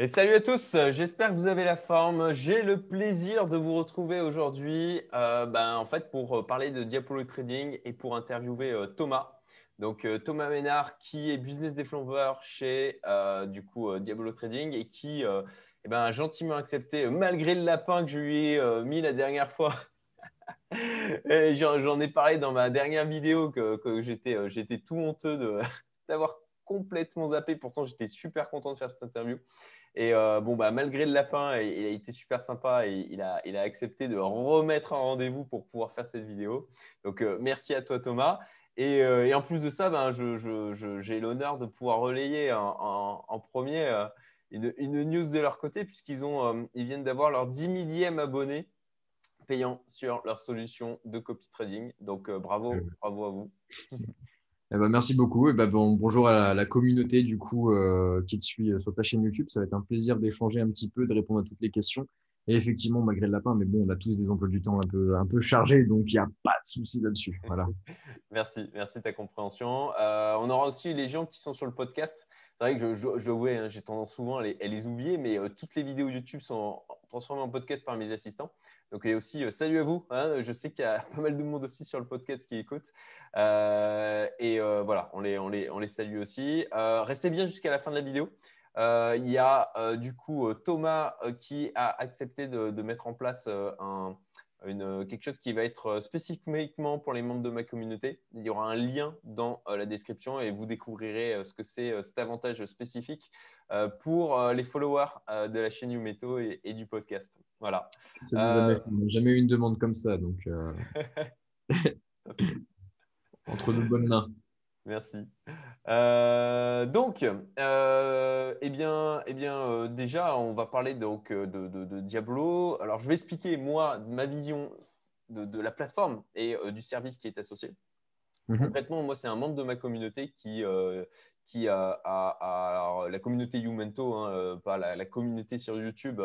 Et salut à tous, j'espère que vous avez la forme. J'ai le plaisir de vous retrouver aujourd'hui euh, ben, en fait, pour parler de Diablo Trading et pour interviewer euh, Thomas. Donc euh, Thomas Ménard qui est business developer chez du coup Diablo Trading et qui eh ben, a gentiment accepté malgré le lapin que je lui ai mis la dernière fois. J'en ai parlé dans ma dernière vidéo que, que j'étais tout honteux d'avoir complètement zappé. Pourtant, j'étais super content de faire cette interview. Et euh, bon, bah, malgré le lapin, il a été super sympa et il a, il a accepté de remettre un rendez-vous pour pouvoir faire cette vidéo. Donc, euh, merci à toi, Thomas. Et, euh, et en plus de ça, ben, j'ai je, l'honneur de pouvoir relayer en, en, premier une, une, news de leur côté, puisqu'ils ont, ils viennent d'avoir leur 10 millième abonné payant sur leur solution de copy trading. Donc, bravo, bravo à vous. Eh ben, merci beaucoup. Et ben, bon, bonjour à la, communauté du coup euh, qui te suit euh, sur ta chaîne YouTube. Ça va être un plaisir d'échanger un petit peu, de répondre à toutes les questions. Et effectivement, malgré le lapin, mais bon, on a tous des emplois du temps un peu, un peu chargés, donc il n'y a pas de souci là-dessus. Voilà. merci, merci de ta compréhension. Euh, on aura aussi les gens qui sont sur le podcast. C'est vrai que je, je, hein, j'ai tendance souvent à les, à les oublier, mais toutes les vidéos YouTube sont transformé en podcast par mes assistants. Donc, et aussi, euh, salut à vous. Hein. je sais qu'il y a pas mal de monde aussi sur le podcast qui écoute. Euh, et euh, voilà, on les, on, les, on les salue aussi. restez bien jusqu'à la fin de la vidéo. Il y a du coup Thomas qui a accepté de, de mettre en place un, une, quelque chose qui va être euh, spécifiquement pour les membres de ma communauté. Il y aura un lien dans euh, la description et vous découvrirez euh, ce que c'est cet avantage spécifique pour les followers de la chaîne Youmeto et, et du podcast. Voilà. Jamais, jamais eu une demande comme ça, donc entre de bonnes mains. Merci. Euh, donc, euh, eh bien, eh bien euh, déjà, on va parler donc, de, Diablo. Alors, je vais expliquer, moi, ma vision de, la plateforme et du service qui est associé. Mhm. Concrètement, moi, c'est un membre de ma communauté qui, qui a, alors, la communauté Youmento, hein, pas la, communauté sur YouTube,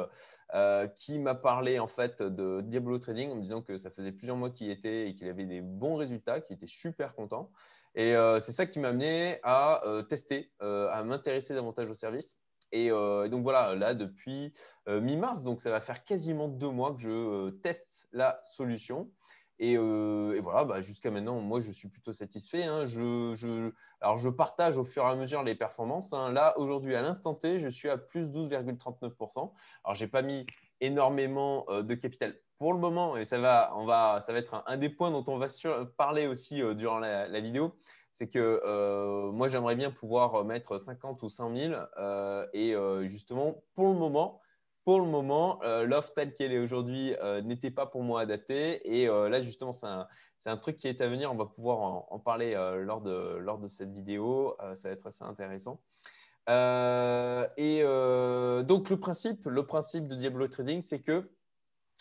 qui m'a parlé en fait de Diablo Trading en me disant que ça faisait plusieurs mois qu'il était et qu'il avait des bons résultats, qu'il était super content. Et euh, c'est ça qui m'a amené à euh, tester, euh, à m'intéresser davantage au service. Et, donc voilà, là depuis mi-mars, donc ça va faire quasiment deux mois que je teste la solution. Et, voilà, bah, jusqu'à maintenant, moi, je suis plutôt satisfait. Hein. Je, alors, je partage au fur et à mesure les performances. Hein. Là, aujourd'hui, à l'instant T, je suis à plus 12,39%. Alors, je n'ai pas mis énormément de capital pour le moment, et ça va, ça va être un, des points dont on va parler aussi euh, durant la, vidéo, c'est que euh, moi, j'aimerais bien pouvoir mettre 50 ou 100 000. Euh, et justement, pour le moment, pour le moment, l'offre telle qu'elle est aujourd'hui n'était pas pour moi adaptée. Et là, justement, c'est un, un, truc qui est à venir. On va pouvoir en, parler lors, de, lors de cette vidéo. ça va être assez intéressant. et donc, le principe, le principe de Diablo Trading, c'est que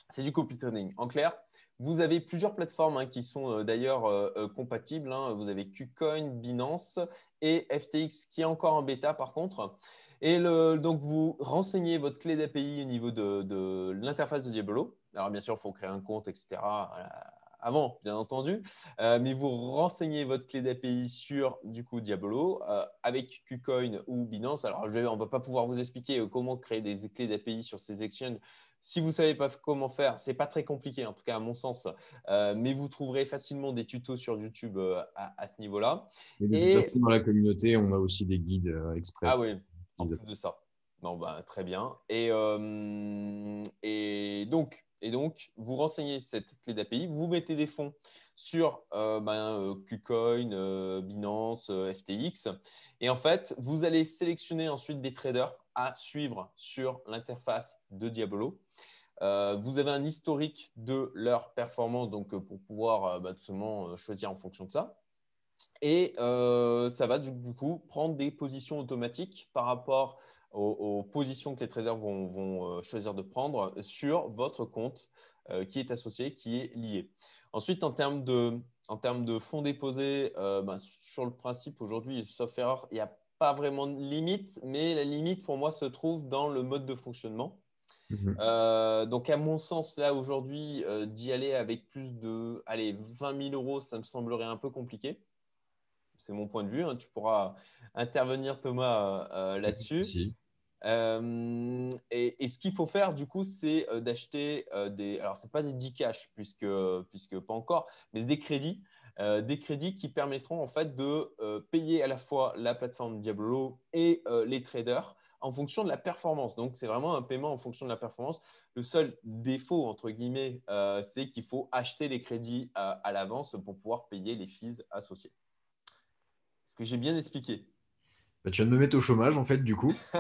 c'est du copy trading. En clair, vous avez plusieurs plateformes hein, qui sont euh, d'ailleurs euh, euh, compatibles. Hein. Vous avez KuCoin, Binance et FTX qui est encore en bêta par contre. Et donc, vous renseignez votre clé d'API au niveau de, l'interface de Diablo. Alors, bien sûr, il faut créer un compte, etc. Avant, bien entendu, mais vous renseignez votre clé d'API sur du coup Diablo avec KuCoin ou Binance. Alors, on ne va pas pouvoir vous expliquer comment créer des clés d'API sur ces exchanges si vous ne savez pas comment faire, ce n'est pas très compliqué, en tout cas à mon sens, euh, mais vous trouverez facilement des tutos sur YouTube euh, à, ce niveau-là. Et, dans la communauté, on a aussi des guides euh, exprès. Ah oui, en plus de ça. Non, bah, très bien. Et, et, donc, et donc, vous renseignez cette clé d'API, vous mettez des fonds sur ben, KuCoin, Binance, FTX. Et en fait, vous allez sélectionner ensuite des traders à suivre sur l'interface de Diabolo. Euh, vous avez un historique de leur performance donc, euh, pour pouvoir euh, bah, tout simplement choisir en fonction de ça. Et ça va du, coup prendre des positions automatiques par rapport aux, positions que les traders vont, choisir de prendre sur votre compte qui est associé, qui est lié. Ensuite, en termes de, en termes de fonds déposés, bah, sur le principe aujourd'hui, sauf erreur, il n'y a pas vraiment de limite, mais la limite pour moi se trouve dans le mode de fonctionnement. Mhm. Euh, donc, à mon sens, là aujourd'hui, euh, d'y aller avec plus de allez, 20 000 euros, ça me semblerait un peu compliqué. C'est mon point de vue. Hein. Tu pourras intervenir, Thomas, euh, là-dessus. et, ce qu'il faut faire, du coup, c'est d'acheter des. Alors, ce n'est pas des 10 cash, puisque, puisque pas encore, mais des crédits. des crédits qui permettront en fait de payer à la fois la plateforme Diablo et les traders en fonction de la performance. Donc, c'est vraiment un paiement en fonction de la performance. Le seul défaut, entre guillemets, euh, c'est qu'il faut acheter les crédits à, l'avance pour pouvoir payer les fees associés. Est-ce que j'ai bien expliqué bah, Tu viens de me mettre au chômage, en fait, du coup.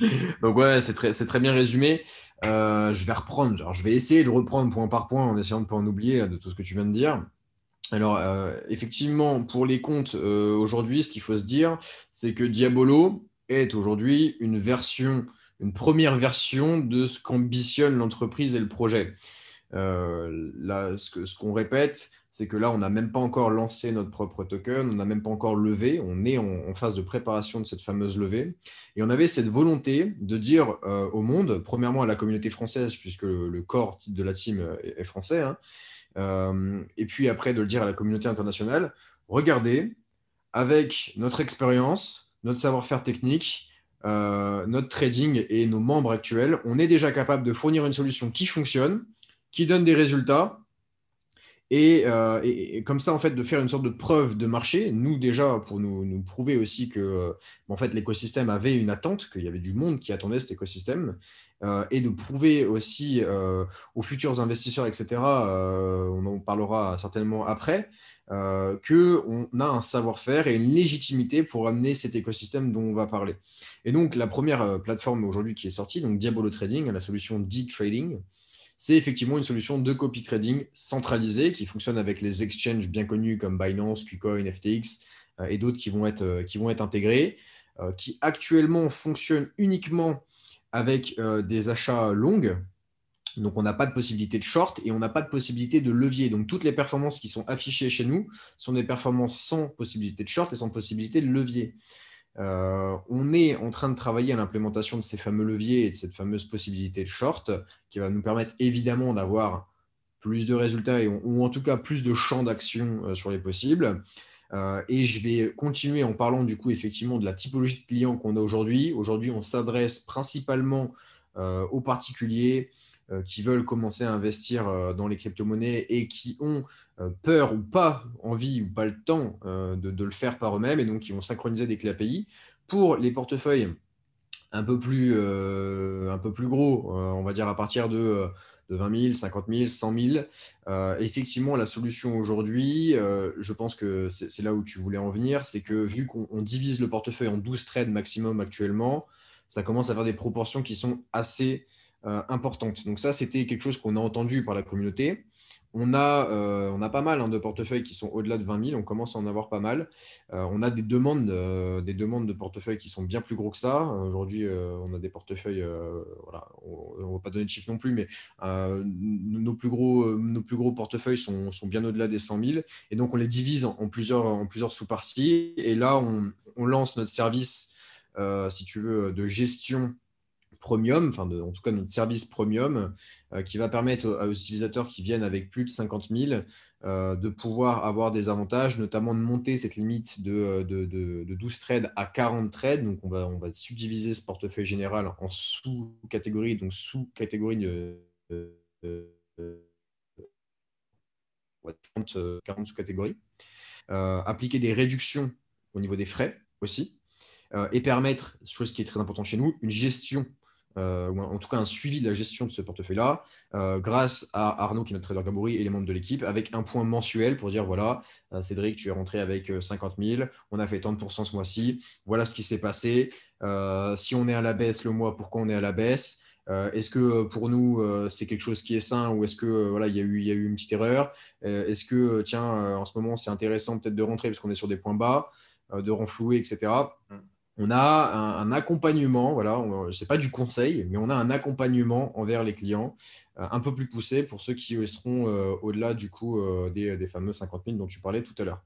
Donc, ouais, c'est très, très, bien résumé. Euh, je vais reprendre, je vais essayer de reprendre point par point en essayant de ne pas en oublier de tout ce que tu viens de dire. Alors, euh, effectivement, pour les comptes, aujourd'hui, ce qu'il faut se dire, c'est que Diabolo, est aujourd'hui une version, une première version de ce qu'ambitionne l'entreprise et le projet. Euh, là, ce qu'on ce qu'on répète, c'est que là, on n'a même pas encore lancé notre propre token, on n'a même pas encore levé, on est en, phase de préparation de cette fameuse levée. Et on avait cette volonté de dire euh, au monde, premièrement à la communauté française, puisque le, corps de la team est, français, hein, euh, et puis après de le dire à la communauté internationale, regardez, avec notre expérience, notre savoir-faire technique, euh, notre trading et nos membres actuels, on est déjà capable de fournir une solution qui fonctionne, qui donne des résultats. Euh, et, comme ça, en fait, de faire une sorte de preuve de marché, nous déjà, pour nous, prouver aussi que en fait, l'écosystème avait une attente, qu'il y avait du monde qui attendait cet écosystème, euh, et de prouver aussi aux futurs investisseurs, etc., on en parlera certainement après, euh, qu'on a un savoir-faire et une légitimité pour amener cet écosystème dont on va parler. Et donc, la première euh, plateforme aujourd'hui qui est sortie, donc Diabolo Trading, la solution D-Trading, c'est effectivement une solution de copy trading centralisée qui fonctionne avec les exchanges bien connus comme Binance, KuCoin, FTX euh, et d'autres qui, vont être, qui vont être intégrés, qui actuellement fonctionnent uniquement avec des achats longs, donc, on n'a pas de possibilité de short et on n'a pas de possibilité de levier. Donc, toutes les performances qui sont affichées chez nous sont des performances sans possibilité de short et sans possibilité de levier. Euh, on est en train de travailler à l'implémentation de ces fameux leviers et de cette fameuse possibilité de short qui va nous permettre évidemment d'avoir plus de résultats ou en tout cas plus de champs d'action euh, sur les possibles. Euh, et je vais continuer en parlant du coup effectivement de la typologie de clients qu'on a aujourd'hui. Aujourd'hui, on s'adresse principalement aux particuliers, qui veulent commencer à investir euh, dans les crypto-monnaies et qui ont euh, peur ou pas envie ou pas le temps de, le faire par eux-mêmes et donc qui vont synchroniser des clés API. Pour les portefeuilles un peu plus, un peu plus gros, on va dire à partir de, 20 000, 50 000, 100 000, effectivement, la solution aujourd'hui, je pense que c'est là où tu voulais en venir, c'est que vu qu'on divise le portefeuille en 12 trades maximum actuellement, ça commence à faire des proportions qui sont assez euh. Donc ça, c'était quelque chose qu'on a entendu par la communauté. On a, euh, on a pas mal hein, de portefeuilles qui sont au-delà de 20 000, on commence à en avoir pas mal. Euh, on a des demandes, des demandes de portefeuilles qui sont bien plus gros que ça. Aujourd'hui, on a des portefeuilles, voilà, on ne va pas donner de chiffres non plus, mais nos, plus gros, nos plus gros portefeuilles sont, sont bien au-delà des 100 000. Et donc, on les divise en, plusieurs, en plusieurs sous-parties. Et là, on, on, lance notre service, si tu veux, de gestion premium, enfin en tout cas notre service premium, euh, qui va permettre aux, utilisateurs qui viennent avec plus de 50 000 euh, de pouvoir avoir des avantages, notamment de monter cette limite de, de, 12 trades à 40 trades. Donc on va, on va subdiviser ce portefeuille général en sous-catégories, donc sous-catégories de, 40, 40 sous-catégories. Euh, appliquer des réductions au niveau des frais aussi. et permettre, chose qui est très importante chez nous, une gestion euh, en tout cas un suivi de la gestion de ce portefeuille-là, euh, grâce à Arnaud, qui est notre trader Gabouri, et les membres de l'équipe, avec un point mensuel pour dire voilà, euh, Cédric, tu es rentré avec 50 000, on a fait tant de pourcents ce mois-ci, voilà ce qui s'est passé. si on est à la baisse le mois, pourquoi on est à la baisse Est-ce que pour nous, c'est quelque chose qui est sain ou est-ce que voilà, il y a eu une petite erreur Est-ce que, tiens, en ce moment, c'est intéressant peut-être de rentrer parce qu'on est sur des points bas, de renflouer, etc on a un, accompagnement, voilà, ce n'est pas du conseil, mais on a un accompagnement envers les clients euh, un peu plus poussé pour ceux qui seront euh, au-delà du coup euh, des, fameux 50 000 dont tu parlais tout à l'heure.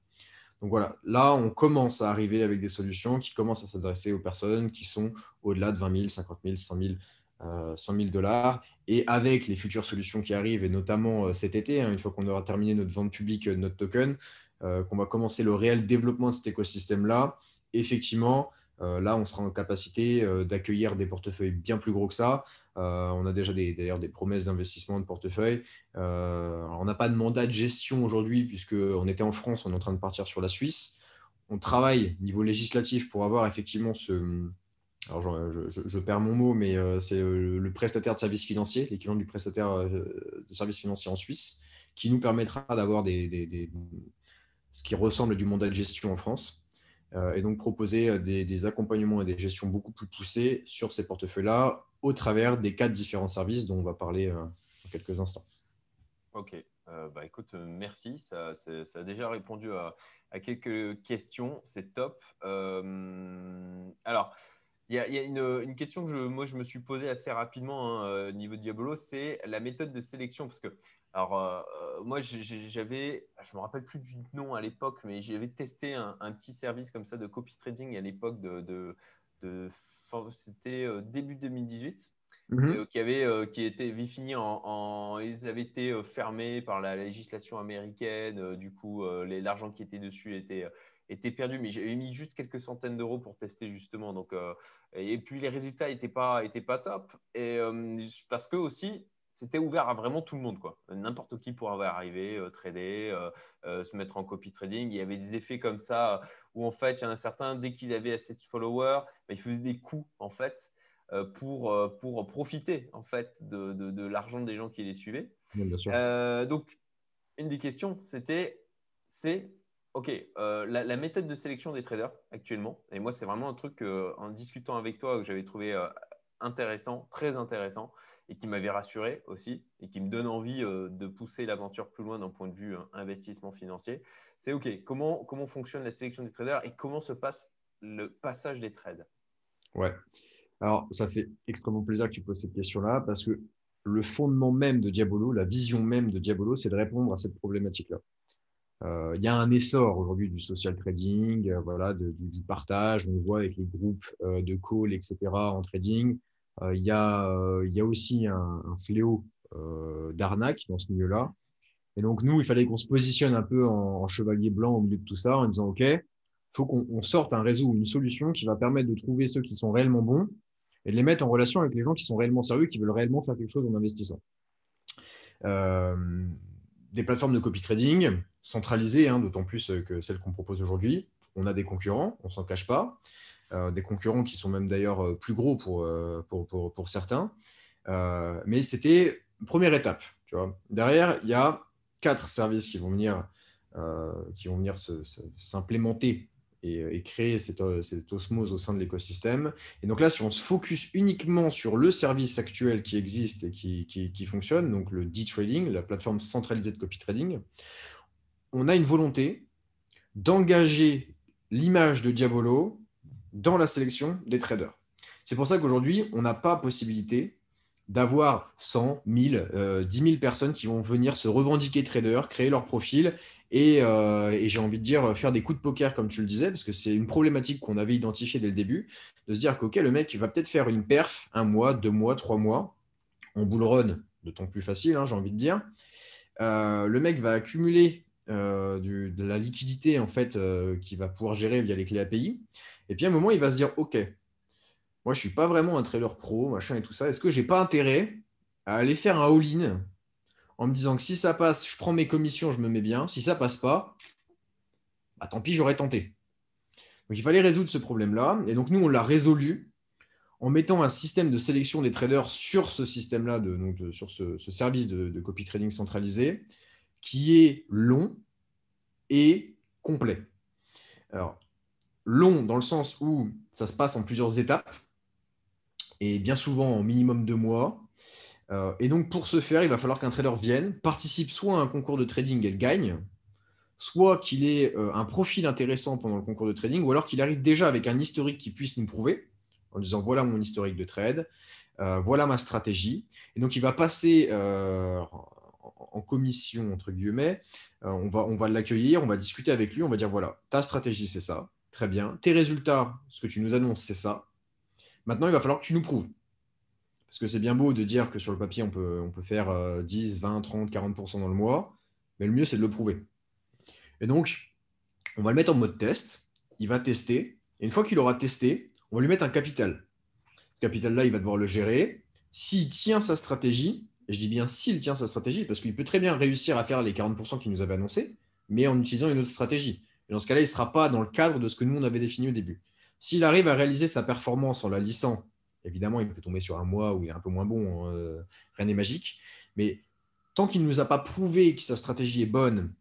Donc voilà, là, on commence à arriver avec des solutions qui commencent à s'adresser aux personnes qui sont au-delà de 20 000, 50 000, 100 000, 100 000 dollars. Et avec les futures solutions qui arrivent, et notamment cet été, hein, une fois qu'on aura terminé notre vente publique de notre token, qu'on va commencer le réel développement de cet écosystème-là, effectivement, là, on sera en capacité d'accueillir des portefeuilles bien plus gros que ça. on a déjà d'ailleurs des, promesses d'investissement de portefeuille. on n'a pas de mandat de gestion aujourd'hui, puisqu'on était en France, on est en train de partir sur la Suisse. On travaille au niveau législatif pour avoir effectivement ce, alors je, perds mon mot, mais euh, c'est euh, le prestataire de services financiers, l'équivalent du prestataire euh, de services financiers en Suisse, qui nous permettra d'avoir ce qui ressemble du mandat de gestion en France, et donc proposer des, accompagnements et des gestions beaucoup plus poussées sur ces portefeuilles-là, au travers des quatre différents services dont on va parler en quelques instants. Ok, bah écoute, merci, ça, ça, a déjà répondu à, quelques questions, c'est top. alors, il y a, une, question que je, moi, je me suis posée assez rapidement hein, euh, au niveau de Diabolo, c'est la méthode de sélection. Parce que, alors, euh, euh, moi, j'avais, je ne me rappelle plus du nom à l'époque, mais j'avais testé un, petit service comme ça de copy trading à l'époque de, c'était début 2018. Mhm. qui, avait, qui était fini en, Ils avaient été fermés par la législation américaine. du coup, l'argent qui était dessus était était perdu, mais j'avais mis juste quelques centaines d'euros pour tester justement. Donc, euh, et puis les résultats n'étaient pas, étaient pas top. Et euh, parce que aussi, c'était ouvert à vraiment tout le monde. quoi. N'importe qui pourrait arriver, euh, trader, se mettre en copy trading. Il y avait des effets comme ça où en fait, il y en a certains, dès qu'ils avaient assez de followers, bah, ils faisaient des coups en fait pour, pour profiter en fait de, de, l'argent des gens qui les suivaient. donc, une des questions, c'était, c'est Ok, euh, la, méthode de sélection des traders actuellement, et moi c'est vraiment un truc en discutant avec toi que j'avais trouvé euh, intéressant, très intéressant, et qui m'avait rassuré aussi, et qui me donne envie euh, de pousser l'aventure plus loin d'un point de vue investissement financier. C'est ok, comment, comment fonctionne la sélection des traders et comment se passe le passage des trades? Ouais, alors ça fait extrêmement plaisir que tu poses cette question-là, parce que le fondement même de Diabolo, la vision même de Diabolo, c'est de répondre à cette problématique-là. Euh, il y a un essor aujourd'hui du social trading, euh, voilà, du, partage. On voit avec les groupes euh, de call, etc. en trading. Il y, a, aussi un, fléau d'arnaque dans ce milieu-là. Et donc, nous, il fallait qu'on se positionne un peu en, chevalier blanc au milieu de tout ça en disant, OK, faut qu'on sorte un réseau une solution qui va permettre de trouver ceux qui sont réellement bons et de les mettre en relation avec les gens qui sont réellement sérieux, qui veulent réellement faire quelque chose en investissant. des plateformes de copy trading, centralisée, hein, d'autant plus euh, que celle qu'on propose aujourd'hui. On a des concurrents, on s'en cache pas, euh, des concurrents qui sont même d'ailleurs euh, plus gros pour, pour, pour, certains. mais c'était première étape. Tu vois. Derrière, il y a quatre services qui vont venir, qui vont venir s'implémenter et, créer cette, cette, osmose au sein de l'écosystème. Et donc là, si on se focus uniquement sur le service actuel qui existe et qui, qui, qui fonctionne, donc le D-Trading, la plateforme centralisée de copy trading, on a une volonté d'engager l'image de Diabolo dans la sélection des traders. C'est pour ça qu'aujourd'hui, on n'a pas possibilité d'avoir 100, 1000, 10 000 personnes qui vont venir se revendiquer traders, créer leur profil euh, et, j'ai envie de dire faire des coups de poker comme tu le disais, parce que c'est une problématique qu'on avait identifiée dès le début, de se dire que le mec va peut-être faire une perf un mois, deux mois, trois mois, en bull run, d'autant plus facile, hein, j'ai envie de dire. Euh, le mec va accumuler euh, de la liquidité en fait euh, qu'il va pouvoir gérer via les clés API. Et puis à un moment, il va se dire OK, moi je suis pas vraiment un trailer pro, machin et tout ça. Est-ce que j'ai pas intérêt à aller faire un all-in en me disant que si ça passe, je prends mes commissions, je me mets bien. Si ça passe pas, bah, tant pis, j'aurais tenté. Donc il fallait résoudre ce problème-là. Et donc nous, on l'a résolu en mettant un système de sélection des traders sur ce système-là, de, sur ce, service de, copy trading centralisé, qui est long et complet. Alors, long dans le sens où ça se passe en plusieurs étapes et bien souvent en minimum deux mois. Euh, et donc, pour ce faire, il va falloir qu'un trader vienne, participe soit à un concours de trading et le gagne, soit qu'il ait euh, un profil intéressant pendant le concours de trading, ou alors qu'il arrive déjà avec un historique qui puisse nous prouver, en disant voilà mon historique de trade, euh, voilà ma stratégie. Et donc, il va passer en commission, entre guillemets, euh, on va, on va l'accueillir, on va discuter avec lui, on va dire, voilà, ta stratégie, c'est ça, très bien. Tes résultats, ce que tu nous annonces, c'est ça. Maintenant, il va falloir que tu nous prouves. Parce que c'est bien beau de dire que sur le papier, on peut, faire 10, 20, 30, 40% dans le mois, mais le mieux, c'est de le prouver. Et donc, on va le mettre en mode test, il va tester, Et une fois qu'il aura testé, on va lui mettre un capital. Ce capital-là, il va devoir le gérer. S'il tient sa stratégie, je dis bien s'il tient sa stratégie, parce qu'il peut très bien réussir à faire les 40% qu'il nous avait annoncé, mais en utilisant une autre stratégie. Et dans ce cas-là, il ne sera pas dans le cadre de ce que nous, on avait défini au début. S'il arrive à réaliser sa performance en la lissant, évidemment, il peut tomber sur un mois où il est un peu moins bon, euh, rien n'est magique, mais tant qu'il ne nous a pas prouvé que sa stratégie est bonne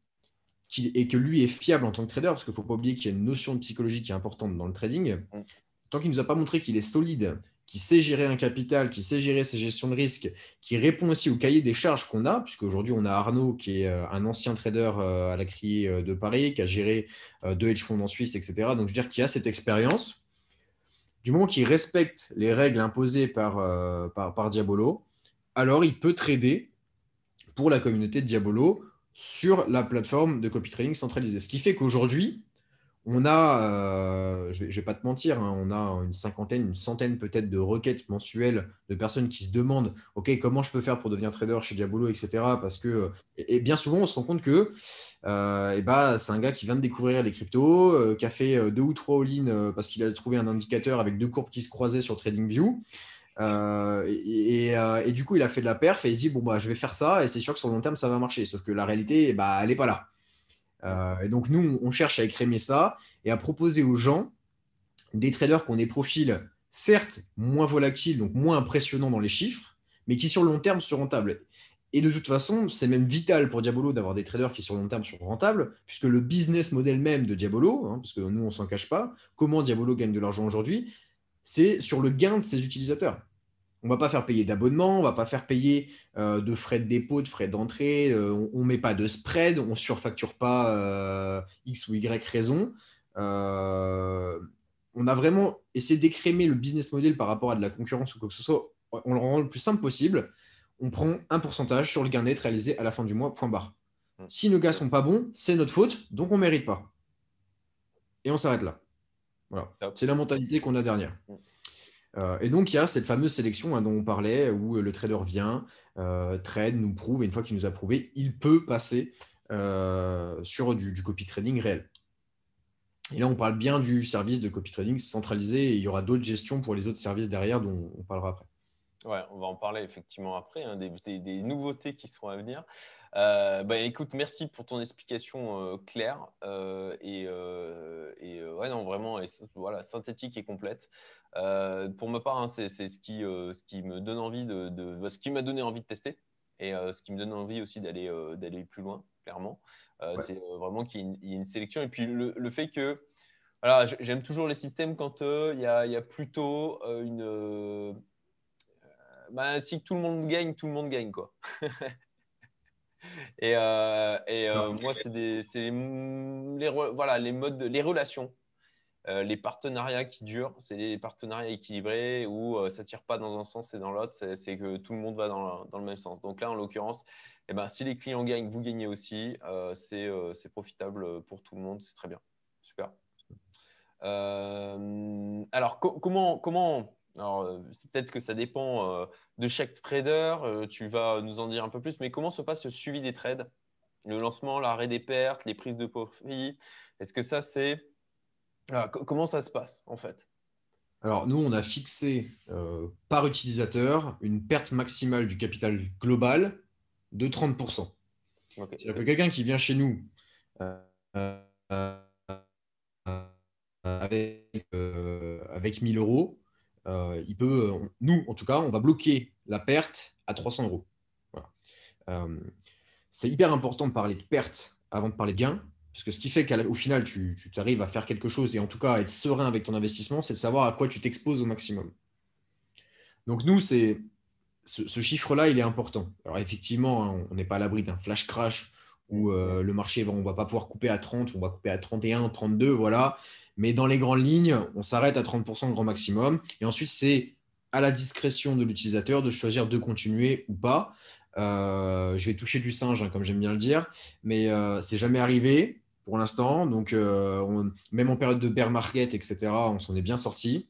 et que lui est fiable en tant que trader, parce qu'il ne faut pas oublier qu'il y a une notion de psychologie qui est importante dans le trading, mm. tant qu'il ne nous a pas montré qu'il est solide, qui sait gérer un capital, qui sait gérer ses gestions de risque, qui répond aussi au cahier des charges qu'on a, puisque aujourd'hui on a Arnaud qui est euh, un ancien trader euh, à la criée euh, de Paris, qui a géré deux hedge funds en Suisse, etc. Donc je veux dire qu'il a cette expérience. Du moment qu'il respecte les règles imposées par, par, par Diabolo, alors il peut trader pour la communauté de Diabolo sur la plateforme de copy trading centralisée. Ce qui fait qu'aujourd'hui, on a, euh, je ne vais, pas te mentir, hein, on a une cinquantaine, une centaine peut-être de requêtes mensuelles de personnes qui se demandent OK, comment je peux faire pour devenir trader chez Diabolo, etc. Parce que, et, bien souvent, on se rend compte que euh, bah, c'est un gars qui vient de découvrir les cryptos, euh, qui a fait deux ou trois all-in parce qu'il a trouvé un indicateur avec deux courbes qui se croisaient sur TradingView. Et, du coup, il a fait de la perf et il se dit bon, bah, je vais faire ça et c'est sûr que sur le long terme, ça va marcher. Sauf que la réalité, bah, elle n'est pas là. Euh, et donc, nous, on cherche à écrémer ça et à proposer aux gens des traders qui ont des profils, certes, moins volatiles, donc moins impressionnants dans les chiffres, mais qui, sur long terme, sont rentables. Et de toute façon, c'est même vital pour Diabolo d'avoir des traders qui, sur long terme, sont rentables, puisque le business model même de Diabolo, hein, parce que nous, on ne s'en cache pas, comment Diabolo gagne de l'argent aujourd'hui, c'est sur le gain de ses utilisateurs. On ne va pas faire payer d'abonnement, on ne va pas faire payer euh, de frais de dépôt, de frais d'entrée, euh, on ne met pas de spread, on ne surfacture pas euh, X ou Y raison. on a vraiment essayé d'écrémer le business model par rapport à de la concurrence ou quoi que ce soit. On le rend le plus simple possible. On prend un pourcentage sur le gain net réalisé à la fin du mois, point barre. Mmh. Si nos gars sont pas bons, c'est notre faute, donc on ne mérite pas. Et on s'arrête là. Voilà. C'est la mentalité qu'on a derrière. Euh, et donc, il y a cette fameuse sélection hein, dont on parlait, où le trader vient, euh, trade, nous prouve, et une fois qu'il nous a prouvé, il peut passer euh, sur du, copy trading réel. Et là, on parle bien du service de copy trading centralisé, et il y aura d'autres gestions pour les autres services derrière dont on parlera après. Ouais, on va en parler effectivement après, hein, des, nouveautés qui seront à venir. Bah, écoute, merci pour ton explication claire et, ouais, non, vraiment voilà, synthétique et complète. Euh, pour ma part, hein, c'est ce qui, euh, ce qui me donne envie de, bah, ce qui m'a donné envie de tester et euh, ce qui me donne envie aussi d'aller d'aller plus loin, clairement. C'est vraiment qu'il y, ait une sélection et puis le, fait que voilà, j'aime toujours les systèmes quand il y, a, y, a, plutôt une bah, si tout le monde gagne, tout le monde gagne quoi. et, et moi, c'est les, voilà, les modes, les relations euh, les partenariats qui durent, c'est les partenariats équilibrés où euh, ça ne tire pas dans un sens et dans l'autre, c'est que tout le monde va dans, le même sens. Donc là, en l'occurrence, eh ben, si les clients gagnent, vous gagnez aussi. Euh, c'est profitable pour tout le monde, c'est très bien. Super. alors, comment, comment alors, peut-être que ça dépend de chaque trader, tu vas nous en dire un peu plus, mais comment se passe le suivi des trades? Le lancement, l'arrêt des pertes, les prises de profit? Est-ce que ça, c'est ah, comment ça se passe en fait? Alors, nous, on a fixé euh, par utilisateur une perte maximale du capital global de 30%. C'est-à-dire que quelqu'un qui vient chez nous euh, euh, avec, avec 1000 euros, il peut, nous, en tout cas, on va bloquer la perte à 300 euros. c'est hyper important de parler de perte avant de parler de gain, parce que ce qui fait qu'au final, tu, arrives à faire quelque chose et en tout cas à être serein avec ton investissement, c'est de savoir à quoi tu t'exposes au maximum. Donc nous, c'est ce, chiffre-là, il est important. Alors effectivement, hein, on n'est pas à l'abri d'un flash crash où euh, le marché, on ne va pas pouvoir couper à 30, on va couper à 31, 32, voilà. Mais dans les grandes lignes, on s'arrête à 30% grand maximum. Et ensuite, c'est à la discrétion de l'utilisateur de choisir de continuer ou pas. Euh, je vais toucher du singe, hein, comme j'aime bien le dire, mais euh, c'est jamais arrivé pour l'instant. Donc, euh, même en période de bear market, etc., on s'en est bien sorti.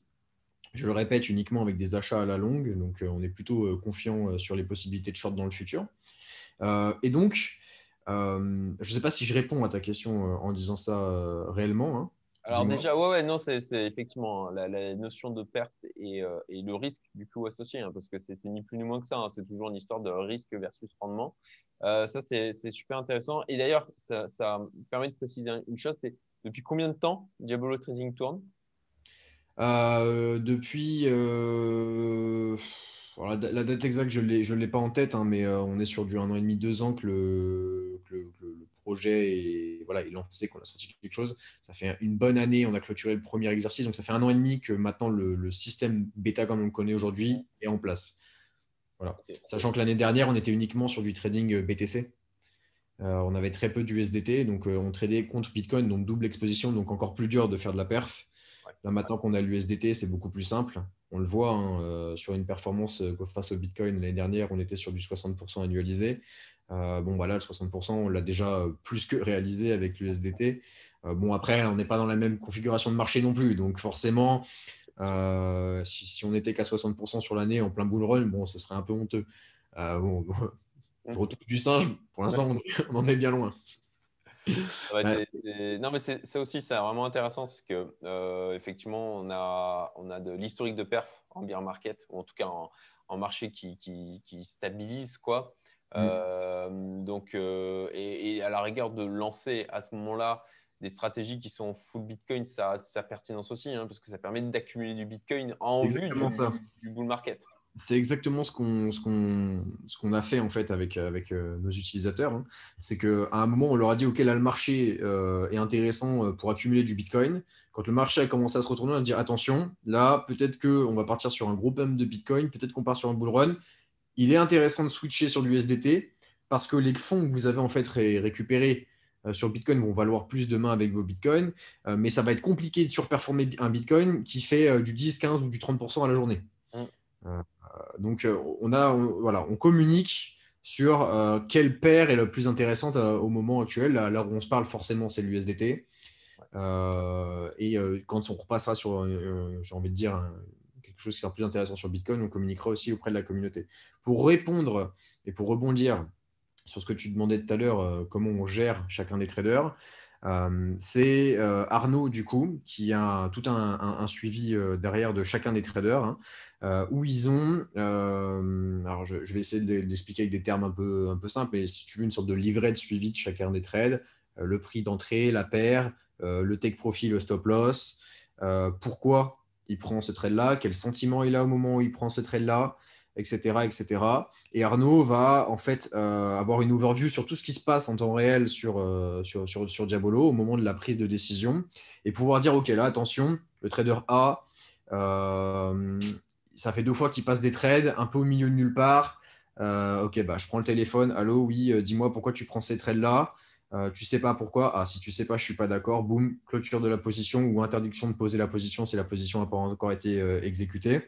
Je le répète uniquement avec des achats à la longue. Donc, euh, on est plutôt confiant sur les possibilités de short dans le futur. et donc, je ne sais pas si je réponds à ta question en disant ça réellement. Hein. Alors déjà, ouais, ouais, non, c'est effectivement hein, la, notion de perte et, et, le risque du coup associé, hein, parce que c'est ni plus ni moins que ça. Hein, c'est toujours une histoire de risque versus rendement. ça, c'est super intéressant. Et d'ailleurs, ça, ça, permet de préciser une chose, c'est depuis combien de temps Diabolo Trading tourne? Euh, depuis. Euh, la, date exacte, je ne l'ai pas en tête, hein, mais euh, on est sur du un an et demi, deux ans que le, projet est, voilà, est lancé, qu'on a sorti quelque chose. Ça fait une bonne année, on a clôturé le premier exercice, donc ça fait un an et demi que maintenant le, système bêta comme on le connaît aujourd'hui est en place. Voilà. Sachant que l'année dernière, on était uniquement sur du trading BTC. on avait très peu d'USDT, donc on tradait contre Bitcoin, donc double exposition, donc encore plus dur de faire de la perf. Là, maintenant qu'on a l'USDT, c'est beaucoup plus simple. On le voit hein, euh, sur une performance euh, face au Bitcoin l'année dernière, on était sur du 60% annualisé. Euh, bon, voilà, le 60%, on l'a déjà plus que réalisé avec l'USDT. bon, après, on n'est pas dans la même configuration de marché non plus. Donc, forcément, si, on n'était qu'à 60% sur l'année en plein bull run, bon, ce serait un peu honteux. bon, je retrouve du singe. Pour l'instant, on en est bien loin. Non, mais c'est aussi ça, vraiment intéressant, c'est que euh, effectivement, on a, on a de l'historique de perf en bear market, ou en tout cas en, marché qui, qui, stabilise, quoi. Mm. Euh, donc, euh, et, à la rigueur de lancer à ce moment-là des stratégies qui sont full Bitcoin, ça a sa pertinence aussi, hein, parce que ça permet d'accumuler du Bitcoin en vue du, bull market. C'est exactement ce qu'on ce qu'on a fait en fait avec, avec euh, nos utilisateurs. Hein. C'est qu'à un moment, on leur a dit OK, là, le marché euh, est intéressant pour accumuler du Bitcoin. Quand le marché a commencé à se retourner, on a dit attention, là, peut-être qu'on va partir sur un gros pump de Bitcoin, peut-être qu'on part sur un bull run. Il est intéressant de switcher sur l'USDT parce que les fonds que vous avez en fait récupérés sur Bitcoin vont valoir plus demain avec vos Bitcoins, mais ça va être compliqué de surperformer un Bitcoin qui fait du 10, 15 ou du 30% à la journée. Donc, euh, on, a, voilà, on communique sur euh, quelle paire est la plus intéressante euh, au moment actuel. Là, où on se parle, forcément, c'est l'USDT. et quand on repassera sur, j'ai envie de dire, quelque chose qui sera plus intéressant sur Bitcoin, on communiquera aussi auprès de la communauté. Pour répondre et pour rebondir sur ce que tu demandais tout à l'heure, comment on gère chacun des traders, c'est Arnaud, du coup, qui a tout un, suivi derrière de chacun des traders. Hein. Euh, où ils ont, euh, alors je, vais essayer d'expliquer avec des termes un peu, un peu simples, mais si tu veux une sorte de livret de suivi de chacun des trades, euh, le prix d'entrée, la paire, le take profit, le stop loss, pourquoi il prend ce trade-là, quel sentiment il a au moment où il prend ce trade-là, etc., etc. Et Arnaud va en fait avoir une overview sur tout ce qui se passe en temps réel sur, sur, Diabolo au moment de la prise de décision et pouvoir dire, OK, là, attention, le trader A, ça fait deux fois qu'il passe des trades un peu au milieu de nulle part. Euh, ok, bah, je prends le téléphone. Allô, oui, euh, dis-moi pourquoi tu prends ces trades-là. Euh, tu sais pas pourquoi. Ah, si tu sais pas, je suis pas d'accord. Boum, clôture de la position ou interdiction de poser la position si la position n'a pas encore été exécutée.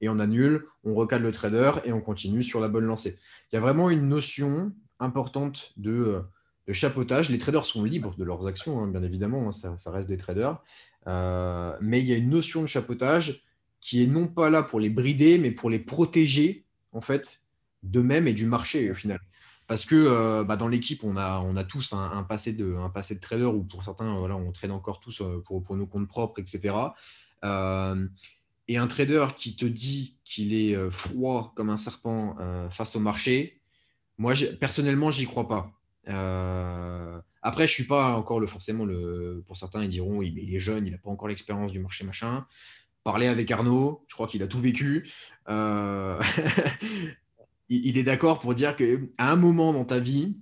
Et on annule, on recadre le trader et on continue sur la bonne lancée. Il y a vraiment une notion importante de, chapeautage. Les traders sont libres de leurs actions, hein, bien évidemment, hein, ça, ça, reste des traders. mais il y a une notion de chapeautage qui est non pas là pour les brider, mais pour les protéger en fait d'eux-mêmes et du marché au final. Parce que euh, bah, dans l'équipe, on a, a tous un, passé de, trader, ou pour certains, voilà, on trade encore tous euh, pour, nos comptes propres, etc. Euh, et un trader qui te dit qu'il est froid comme un serpent face au marché, moi, personnellement, j'y crois pas. après, je suis pas encore le forcément le. Pour certains, ils diront il, est jeune, il n'a pas encore l'expérience du marché machin parler avec Arnaud, je crois qu'il a tout vécu. Euh, il, est d'accord pour dire qu'à un moment dans ta vie,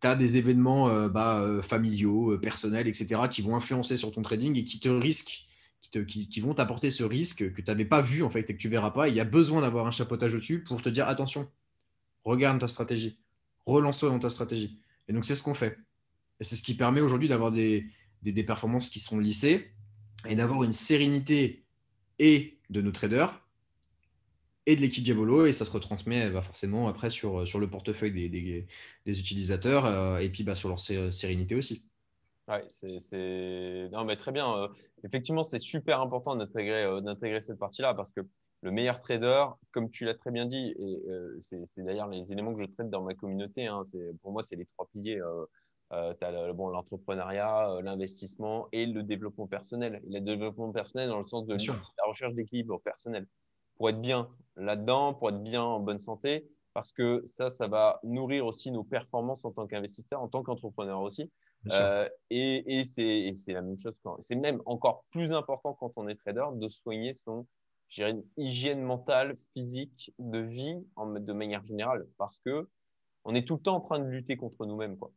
tu as des événements euh, bah, euh, familiaux, personnels, etc., qui vont influencer sur ton trading et qui te risquent, qui, vont t'apporter ce risque que tu n'avais pas vu en fait et que tu verras pas. Il y a besoin d'avoir un chapeautage au-dessus pour te dire attention, regarde ta stratégie, relance-toi dans ta stratégie. Et donc c'est ce qu'on fait. Et c'est ce qui permet aujourd'hui d'avoir des, des performances qui sont lissées et d'avoir une sérénité et de nos traders et de l'équipe Diabolo et ça se retransmet bah, forcément après sur, sur le portefeuille des, des, utilisateurs euh, et puis bah, sur leur sérénité aussi. Oui, c'est non mais très bien. Euh, effectivement, c'est super important d'intégrer euh, cette partie-là parce que le meilleur trader, comme tu l'as très bien dit, et c'est d'ailleurs les éléments que je traite dans ma communauté. Hein, pour moi, c'est les trois piliers Euh, tu as bon, l'entrepreneuriat, euh, l'investissement et le développement personnel. le développement personnel dans le sens de la recherche d'équilibre personnel. Pour être bien là-dedans, pour être bien en bonne santé, parce que ça, ça va nourrir aussi nos performances en tant qu'investisseur, en tant qu'entrepreneur aussi. Euh, et, et c'est la même chose. C'est même encore plus important quand on est trader de soigner son une hygiène mentale, physique, de vie en, de manière générale, parce que on est tout le temps en train de lutter contre nous-mêmes, quoi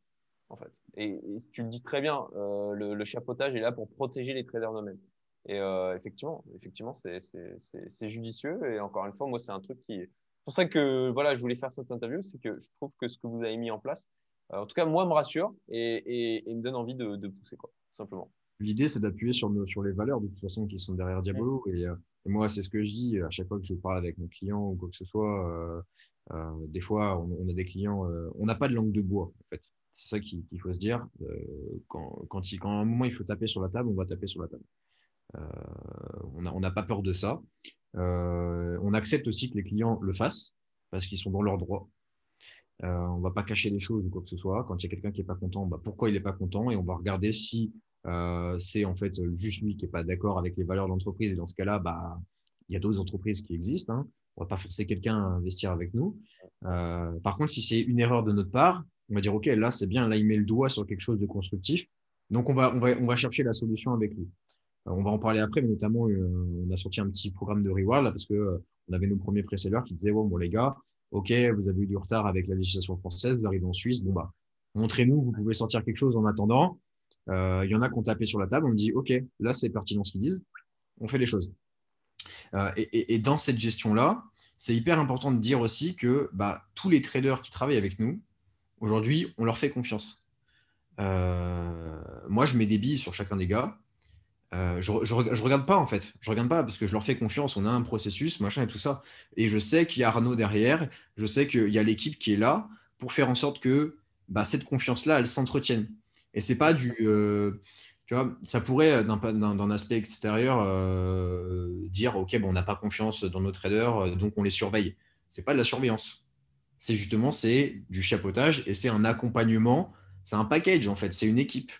en fait. Et, tu le dis très bien, euh, le, chapeautage est là pour protéger les traders eux-mêmes. Et euh, effectivement, effectivement, c'est judicieux. Et encore une fois, moi, c'est un truc qui. C'est pour ça que voilà, je voulais faire cette interview, c'est que je trouve que ce que vous avez mis en place, euh, en tout cas, moi, me rassure et, me donne envie de, pousser, quoi, simplement. L'idée, c'est d'appuyer sur, sur les valeurs, de toute façon, qui sont derrière Diabolo. Et, moi, c'est ce que je dis à chaque fois que je parle avec mes clients ou quoi que ce soit. des fois, on, on a des clients, on n'a pas de langue de bois, en fait. C'est ça qu'il faut se dire. Euh, quand, quand, il, quand, à un moment il faut taper sur la table, on va taper sur la table. Euh, on n'a pas peur de ça. Euh, on accepte aussi que les clients le fassent parce qu'ils sont dans leur droit. on ne va pas cacher les choses ou quoi que ce soit. Quand il y a quelqu'un qui n'est pas content, bah, pourquoi il n'est pas content? Et on va regarder si c'est en fait juste lui qui n'est pas d'accord avec les valeurs de l'entreprise. Et dans ce cas-là, bah, il y a d'autres entreprises qui existent. Hein. On ne va pas forcer quelqu'un à investir avec nous. par contre, si c'est une erreur de notre part, on va dire, OK, là, c'est bien, là, il met le doigt sur quelque chose de constructif. Donc, on va, on va, on va chercher la solution avec lui. Euh, on va en parler après, mais notamment, euh, on a sorti un petit programme de reward là, parce que euh, on avait nos premiers pré-sellers qui disaient, bon, les gars, OK, vous avez eu du retard avec la législation française, vous arrivez en Suisse, bon, bah, montrez-nous, vous pouvez sortir quelque chose en attendant. Il y en a qui ont tapé sur la table, on dit, OK, là, c'est pertinent ce qu'ils disent, on fait les choses. Et, dans cette gestion-là, c'est hyper important de dire aussi que bah, tous les traders qui travaillent avec nous, Aujourd'hui, on leur fait confiance. Moi, je mets des billes sur chacun des gars. Euh, je, je, regarde pas en fait. Je regarde pas parce que je leur fais confiance. On a un processus, machin et tout ça. Et je sais qu'il y a Arnaud derrière. Je sais qu'il y a l'équipe qui est là pour faire en sorte que bah, cette confiance-là, elle s'entretienne. Et c'est pas du. Euh, tu vois, ça pourrait, d'un aspect extérieur, dire Ok, bon, on n'a pas confiance dans nos traders, donc on les surveille. C'est pas de la surveillance c'est justement c'est du chapeautage et c'est un accompagnement, c'est un package en fait, c'est une équipe.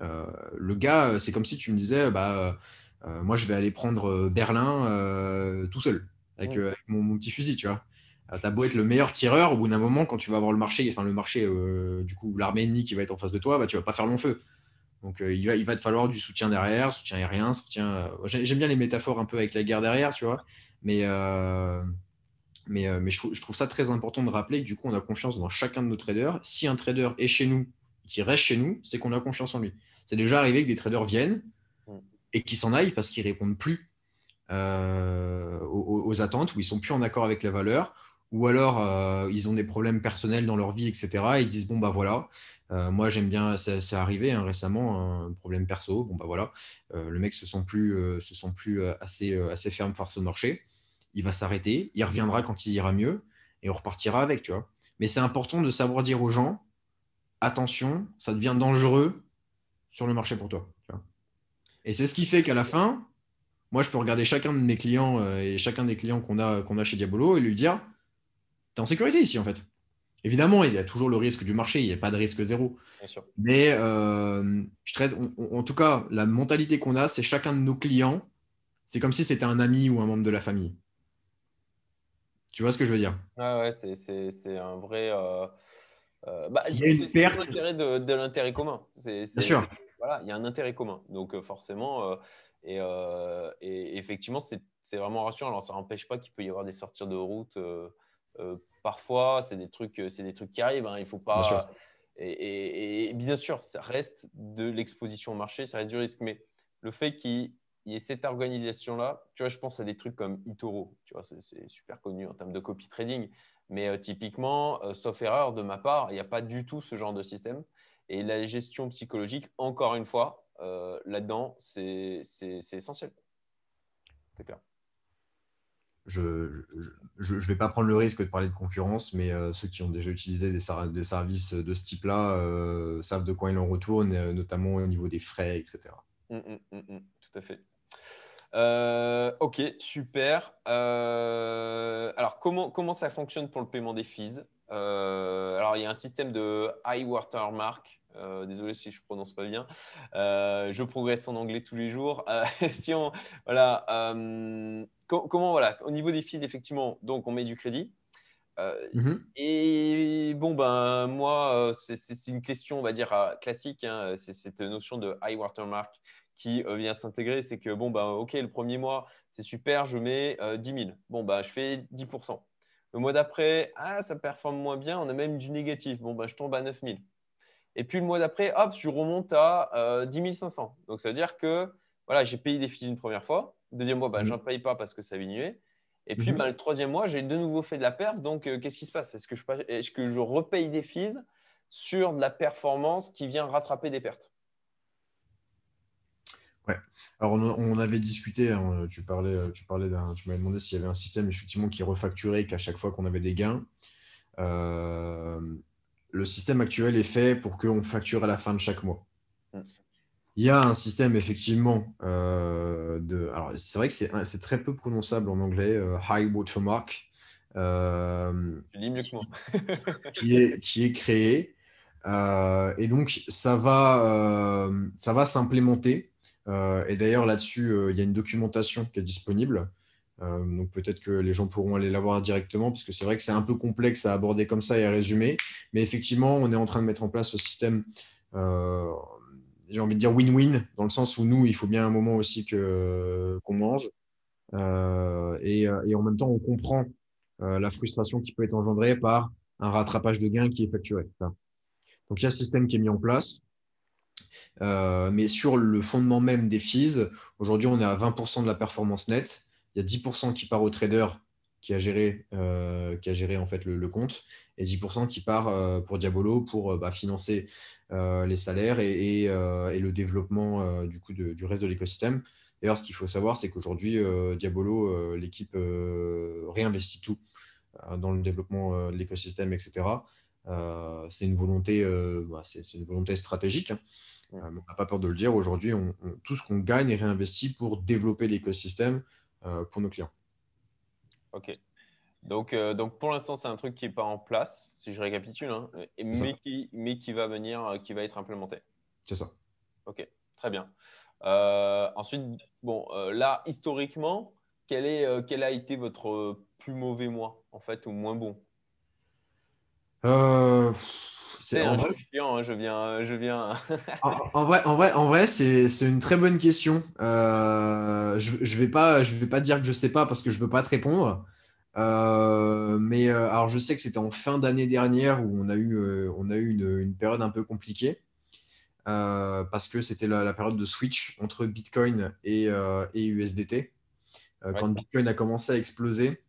Euh, le gars, c'est comme si tu me disais, bah, euh, moi je vais aller prendre Berlin euh, tout seul avec, mon, petit fusil, tu vois. T'as beau être le meilleur tireur, au bout d'un moment, quand tu vas avoir le marché, enfin le marché, du coup, l'armée ennemie qui va être en face de toi, bah, tu vas pas faire long feu. Donc il, va, il va te falloir du soutien derrière, soutien aérien, soutien. J'aime bien les métaphores un peu avec la guerre derrière, tu vois. Mais mais, euh, mais je, trouve, ça très important de rappeler que du coup, on a confiance dans chacun de nos traders. Si un trader est chez nous, qui reste chez nous, c'est qu'on a confiance en lui. C'est déjà arrivé que des traders viennent et qui s'en aillent parce qu'ils répondent plus euh, aux, attentes, ou ils sont plus en accord avec la valeur, ou alors euh, ils ont des problèmes personnels dans leur vie, etc. Et ils disent bon bah voilà, moi j'aime bien, c'est arrivé hein, récemment un problème perso, bon bah voilà, le mec se sent plus, se sent plus assez, assez ferme face au marché il va s'arrêter, il reviendra quand il ira mieux et on repartira avec, tu vois. Mais c'est important de savoir dire aux gens attention, ça devient dangereux sur le marché pour toi. Et c'est ce qui fait qu'à la fin, moi, je peux regarder chacun de mes clients euh, et chacun des clients qu'on a, qu'on a chez Diabolo et lui dire tu es en sécurité ici, en fait. Évidemment, il y a toujours le risque du marché, il n'y a pas de risque zéro. Mais euh, je traite, en tout cas, la mentalité qu'on a, c'est chacun de nos clients, c'est comme si c'était un ami ou un membre de la famille. Tu vois ce que je veux dire? Ouais, ouais, c'est un vrai. Euh, euh, bah, il y a une perte. l'intérêt de, l'intérêt commun. Bien sûr. Voilà, il y a un intérêt commun. Donc, euh, forcément, et, effectivement, c'est vraiment rassurant. Alors, ça n'empêche pas qu'il peut y avoir des sorties de route. parfois, c'est des, trucs, des trucs qui arrivent. Hein. il faut pas. Bien et, et, bien sûr, ça reste de l'exposition au marché, ça reste du risque. Mais le fait qu'il il y a cette organisation-là. Tu vois, je pense à des trucs comme Itoro. Tu vois, c'est super connu en termes de copy trading. Mais euh, typiquement, euh, sauf erreur de ma part, il n'y a pas du tout ce genre de système. Et la gestion psychologique, encore une fois, euh, là-dedans, c'est essentiel. C'est clair. Je ne vais pas prendre le risque de parler de concurrence, mais ceux qui ont déjà utilisé des, des services de ce type-là savent de quoi il en retourne, notamment au niveau des frais, etc. Mmh, mmh, mmh, tout à fait. Euh, ok, super. Euh, alors, comment, comment ça fonctionne pour le paiement des fees? Euh, Alors, il y a un système de high watermark désolé si je prononce pas bien. je progresse en anglais tous les jours. si on, voilà, comment voilà, au niveau des fees, effectivement, donc on met du crédit. Mmh et bon, ben, moi, c'est une question, on va dire, classique. Hein, c'est cette notion de high watermark qui vient s'intégrer. C'est que, bon, ben, OK, le premier mois, c'est super, je mets 10 000. Bon, ben, je fais 10% Le mois d'après, ah, ça performe moins bien, on a même du négatif. Bon, ben, je tombe à 9 000. Et puis le mois d'après, hop, je remonte à 10 500. Donc, ça veut dire que voilà, j'ai payé des fees une première fois. Deuxième mois, ben, mmh je n'en paye pas parce que ça a diminué. Et puis, mhm. bah, le troisième mois, j'ai de nouveau fait de la perf. Donc, euh, qu'est-ce qui se passe? Est-ce que, je, est que je repaye des fees sur de la performance qui vient rattraper des pertes? Ouais. Alors, on, avait discuté, hein, tu parlais, tu parlais tu m'avais demandé s'il y avait un système effectivement qui refacturait qu'à chaque fois qu'on avait des gains. Euh, le système actuel est fait pour qu'on facture à la fin de chaque mois. Mm. Il y a un système effectivement euh, de. Alors c'est vrai que c'est très peu prononçable en anglais, euh, high watermark. Euh, mieux que moi. qui, est, qui est créé. Euh, et donc ça va, ça va s'implémenter. Et d'ailleurs là-dessus, il y a une documentation qui est disponible. donc peut-être que les gens pourront aller la voir directement, parce que c'est vrai que c'est un peu complexe à aborder comme ça et à résumer. Mais effectivement, on est en train de mettre en place ce système j'ai envie de dire win-win, dans le sens où nous, il faut bien un moment aussi que, qu'on mange. Euh, et, euh, en même temps, on comprend euh, la frustration qui peut être engendrée par un rattrapage de gains qui est facturé. Donc, il y a ce système qui est mis en place. Mais sur le fondement même des fees, aujourd'hui, on est à 20% de la performance nette. Il y a 10% qui part au trader qui a géré, qui a géré en fait le, compte et 10% qui part pour Diabolo pour bah, financer euh, les salaires et, euh, le développement euh, du, coup du reste de l'écosystème. D'ailleurs, ce qu'il faut savoir, c'est qu'aujourd'hui, Diabolo, l'équipe réinvestit tout dans le développement de l'écosystème, etc. c'est une volonté, bah, c'est une volonté stratégique. Hein. on n'a pas peur de le dire. Aujourd'hui, tout ce qu'on gagne est réinvesti pour développer l'écosystème pour nos clients. Ok. Donc, donc pour l'instant, c'est un truc qui n'est pas en place si je récapitule, hein, mais, qui, mais qui va venir, euh, qui va être implémenté. C'est ça. Ok, très bien. Euh, ensuite, bon, euh, là, historiquement, quel, est, quel a été votre plus mauvais mois, en fait, ou moins bon? C'est un vrai... Hein, je viens, je viens. en, vrai, en vrai, en vrai, c'est une très bonne question. je, je vais pas, je vais pas dire que je sais pas parce que je veux pas te répondre. Euh, mais euh, alors, je sais que c'était en fin d'année dernière où on a eu, euh, on a eu une, période un peu compliquée parce que c'était la, période de switch entre Bitcoin et, et USDT. Quand Bitcoin a commencé à exploser,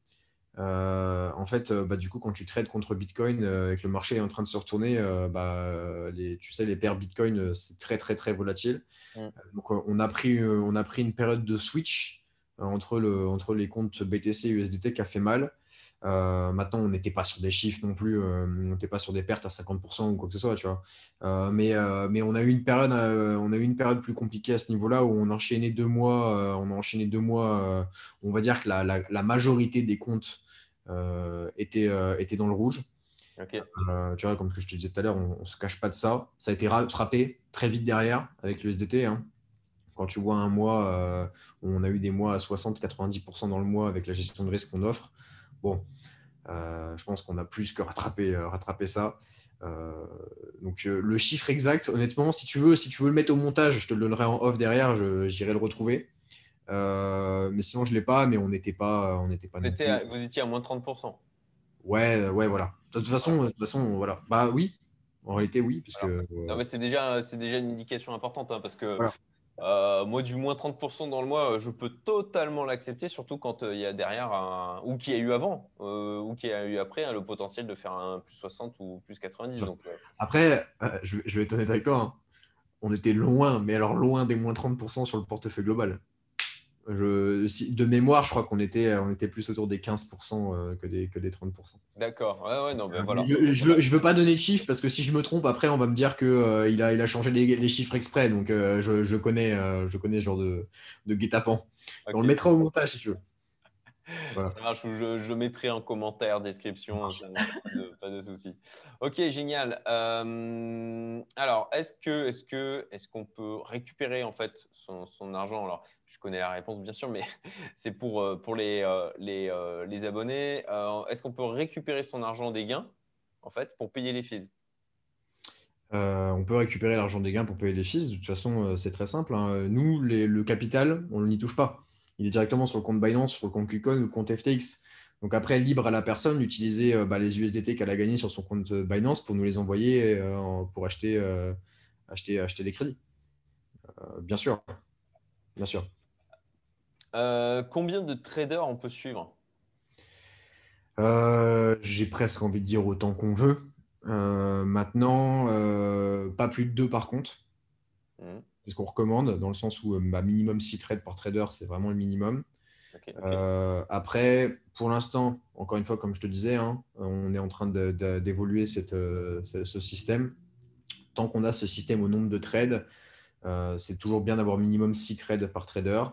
en fait, bah, du coup, quand tu trades contre Bitcoin et que le marché est en train de se retourner, bah, les, tu sais, les paires Bitcoin, c'est très, très, très volatile. Mm. Donc, on a, pris, on a pris une période de switch euh, entre, le, entre les comptes BTC et USDT qui a fait mal. Euh, maintenant, on n'était pas sur des chiffres non plus, euh, on n'était pas sur des pertes à 50% ou quoi que ce soit, tu vois. mais, mais on a eu une période, on a eu une période plus compliquée à ce niveau-là où on a enchaîné deux mois, on a enchaîné deux mois. on va dire que la, la, majorité des comptes étaient, étaient dans le rouge. tu vois, comme ce que je te disais tout à l'heure, on, ne se cache pas de ça. Ça a été rattrapé très vite derrière avec l'USDT. Hein. Quand tu vois un mois, euh, on a eu des mois à 60-90% dans le mois avec la gestion de risque qu'on offre. Bon, euh, je pense qu'on a plus que rattrapé, euh, ça. donc le chiffre exact, honnêtement, si tu veux, si tu veux le mettre au montage, je te le donnerai en off derrière, j'irai le retrouver. Mais sinon, je ne l'ai pas, mais on n'était pas. On n'était pas vous, étiez à moins de 30%. Ouais, ouais, voilà. De toute façon, de toute façon voilà. Bah oui, en réalité, oui. Parce que, non, mais c'est déjà, déjà une indication importante, hein, parce que euh, moi, du moins 30% dans le mois, euh, je peux totalement l'accepter, surtout quand euh, il y a derrière un... ou qu'il y a eu avant, ou qu'il y a eu après, hein, le potentiel de faire un plus 60 ou plus 90. Donc, Après, je, vais être honnête avec toi, hein. on était loin, mais alors loin des moins 30% sur le portefeuille global. Je, de mémoire, je crois qu'on était, on était plus autour des 15% euh, que, des, que des 30%. D'accord. Ouais, non, ben voilà. Je ne veux pas donner de chiffres parce que si je me trompe, après, on va me dire qu'il euh, il a, il a changé les, chiffres exprès. Donc, euh, je, je, connais, je connais ce genre de, de guet-apens. On le mettra au montage si tu veux. Ça marche, je, mettrai en commentaire, description, pas de, souci. Ok, génial. Euh, alors, est-ce que, est-ce que, est-ce qu'on peut récupérer en fait son, argent? Alors, je connais la réponse bien sûr, mais c'est pour euh, pour les euh, les, les abonnés. est-ce qu'on peut récupérer son argent des gains en fait pour payer les fees? On peut récupérer l'argent des gains pour payer les fees. De toute façon, c'est très simple. Hein. Nous, le capital, on n'y touche pas il est directement sur le compte Binance, sur le compte KuCoin ou le compte FTX. Donc après, libre à la personne d'utiliser euh, bah, les USDT qu'elle a gagnés sur son compte Binance pour nous les envoyer euh, pour acheter, euh, acheter, acheter des crédits. bien sûr. Bien sûr. Combien de traders on peut suivre? J'ai presque envie de dire autant qu'on veut. maintenant, pas plus de deux par contre. Mmh. C'est ce qu'on recommande, dans le sens où bah, minimum 6 trades par trader, c'est vraiment le minimum. Euh, après, pour l'instant, encore une fois, comme je te disais, hein, on est en train d'évoluer euh, ce système. Tant qu'on a ce système au nombre de trades, euh, c'est toujours bien d'avoir minimum 6 trades par trader.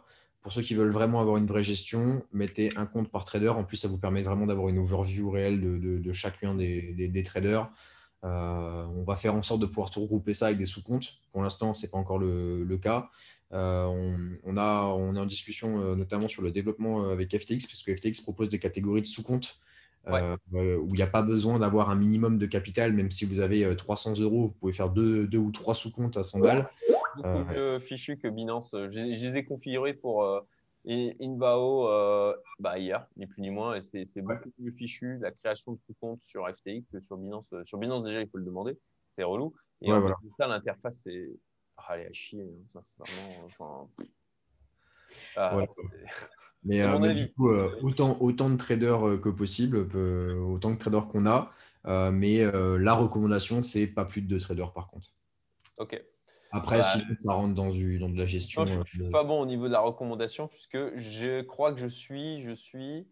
Pour ceux qui veulent vraiment avoir une vraie gestion, mettez un compte par trader. En plus, ça vous permet vraiment d'avoir une overview réelle de, chacun des, traders. Euh, on va faire en sorte de pouvoir tout regrouper ça avec des sous-comptes. Pour l'instant, ce n'est pas encore le, cas. Euh, on, a, on est en discussion euh, notamment sur le développement avec FTX, puisque FTX propose des catégories de sous-comptes où il n'y a pas besoin d'avoir un minimum de capital, même si vous avez 300 euros, vous pouvez faire deux, ou trois sous-comptes à 100 balles. Beaucoup plus fichu que Binance. Je, les ai configurés pour et Invao, euh, bah, hier, ni plus ni moins, et c'est beaucoup plus fichu la création de sous-compte sur FTX que sur Binance. Euh, sur Binance, déjà, il faut le demander, c'est relou. Et en plus ça, l'interface, c'est. Ah, elle est à chier, hein, Enfin... Ah, mais, euh, du coup, autant, autant de traders que possible, autant de traders qu'on a. mais la recommandation, c'est pas plus de deux traders par contre. Ok. Après, bah, si ça rentre dans, du, dans de la gestion. je ne suis euh, pas bon au niveau de la recommandation puisque je crois que je suis. Je suis...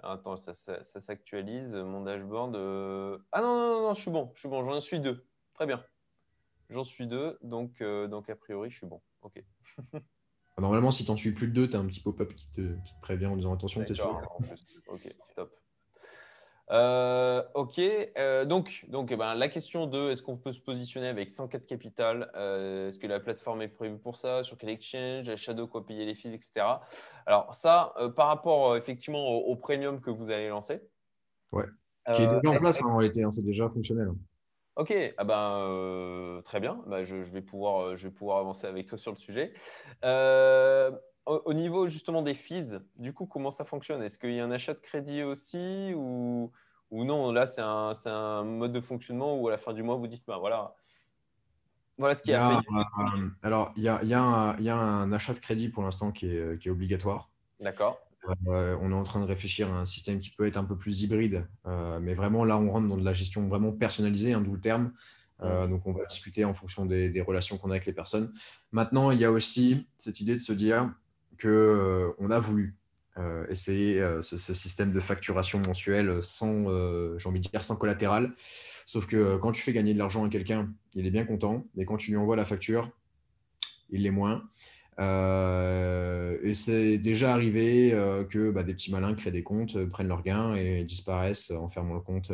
Attends, ça, ça, s'actualise, mon dashboard. Euh, ah non, non, non, je suis bon. Je suis bon, j'en suis deux. Très bien. J'en suis deux, donc, euh, donc a priori, je suis bon. OK. Normalement, si tu en suis plus de deux, tu as un petit pop-up qui te, qui te, prévient en disant attention, tu es sûr. Ok, top. Euh, ok, euh, donc, donc eh ben, la question de est-ce qu'on peut se positionner avec 104 capital euh, Est-ce que la plateforme est prévue pour ça Sur quel exchange Shadow, quoi payer les fees, etc. Alors, ça, par rapport effectivement au, premium que vous allez lancer. Ouais, qui est déjà en place hein, en réalité, hein, c'est déjà fonctionnel. Hein. Ok, ah ben, très bien, bah, je, vais pouvoir, je vais pouvoir avancer avec toi sur le sujet. Au, niveau justement des fees, du coup, comment ça fonctionne? Est-ce qu'il y a un achat de crédit aussi ou, ou non? Là, c'est un, un, mode de fonctionnement où à la fin du mois, vous dites, bah, voilà, voilà ce qu'il y a. Euh, alors, il y a, y, a y a, un achat de crédit pour l'instant qui est, qui est, obligatoire. D'accord. Euh, on est en train de réfléchir à un système qui peut être un peu plus hybride, euh, mais vraiment là, on rentre dans de la gestion vraiment personnalisée, hein, d'où le terme. Mmh. donc, on va discuter en fonction des, des relations qu'on a avec les personnes. Maintenant, il y a aussi cette idée de se dire, qu'on euh, a voulu euh, essayer euh, ce, système de facturation mensuelle sans, j'ai envie de dire, sans collatéral. Sauf que quand tu fais gagner de l'argent à quelqu'un, il est bien content, mais quand tu lui envoies la facture, il l'est moins. et c'est déjà arrivé que bah, des petits malins créent des comptes, prennent leurs gains et disparaissent en fermant le compte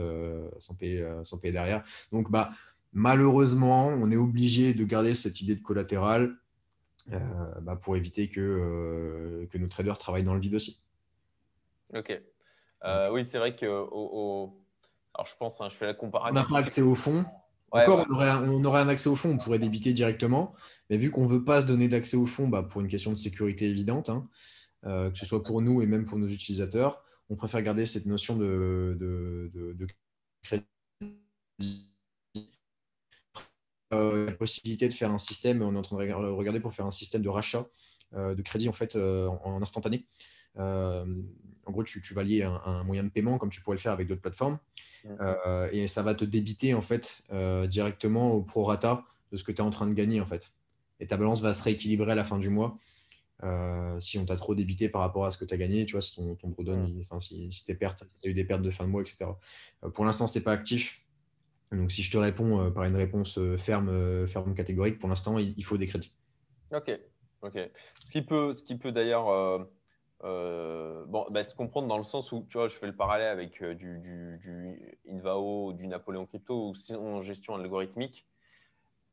sans, payer, sans payer derrière. Donc, bah, malheureusement, on est obligé de garder cette idée de collatéral bah, pour éviter que, euh, que nos traders travaillent dans le vide aussi. Ok. Euh, oui, c'est vrai que au, Alors, je pense, hein, je fais la comparaison. On n'a pas accès au fond. Encore, On, aurait, on, aurait, un accès au fond, on pourrait débiter directement. Mais vu qu'on ne veut pas se donner d'accès au fond bah, pour une question de sécurité évidente, hein, que ce soit pour nous et même pour nos utilisateurs, on préfère garder cette notion de, de, de crédit euh, la possibilité de faire un système, on est en train de regarder pour faire un système de rachat euh, de crédit en fait euh, en, instantané. en gros, tu, vas lier un, moyen de paiement comme tu pourrais le faire avec d'autres plateformes, et ça va te débiter en fait directement au prorata de ce que tu es en train de gagner en fait. Et ta balance va se rééquilibrer à la fin du mois. si on t'a trop débité par rapport à ce que tu as gagné, tu vois, si ton, ton enfin, si, tu as eu des pertes de fin de mois, etc. pour l'instant, c'est pas actif. Donc, si je te réponds euh, par une réponse euh, ferme, euh, ferme catégorique, pour l'instant, il, faut des crédits. Ok, ok. Ce qui peut, peut d'ailleurs bon, bah, se comprendre dans le sens où, tu vois, je fais le parallèle avec du, du, du, Invao, du Napoléon Crypto ou sinon en gestion algorithmique.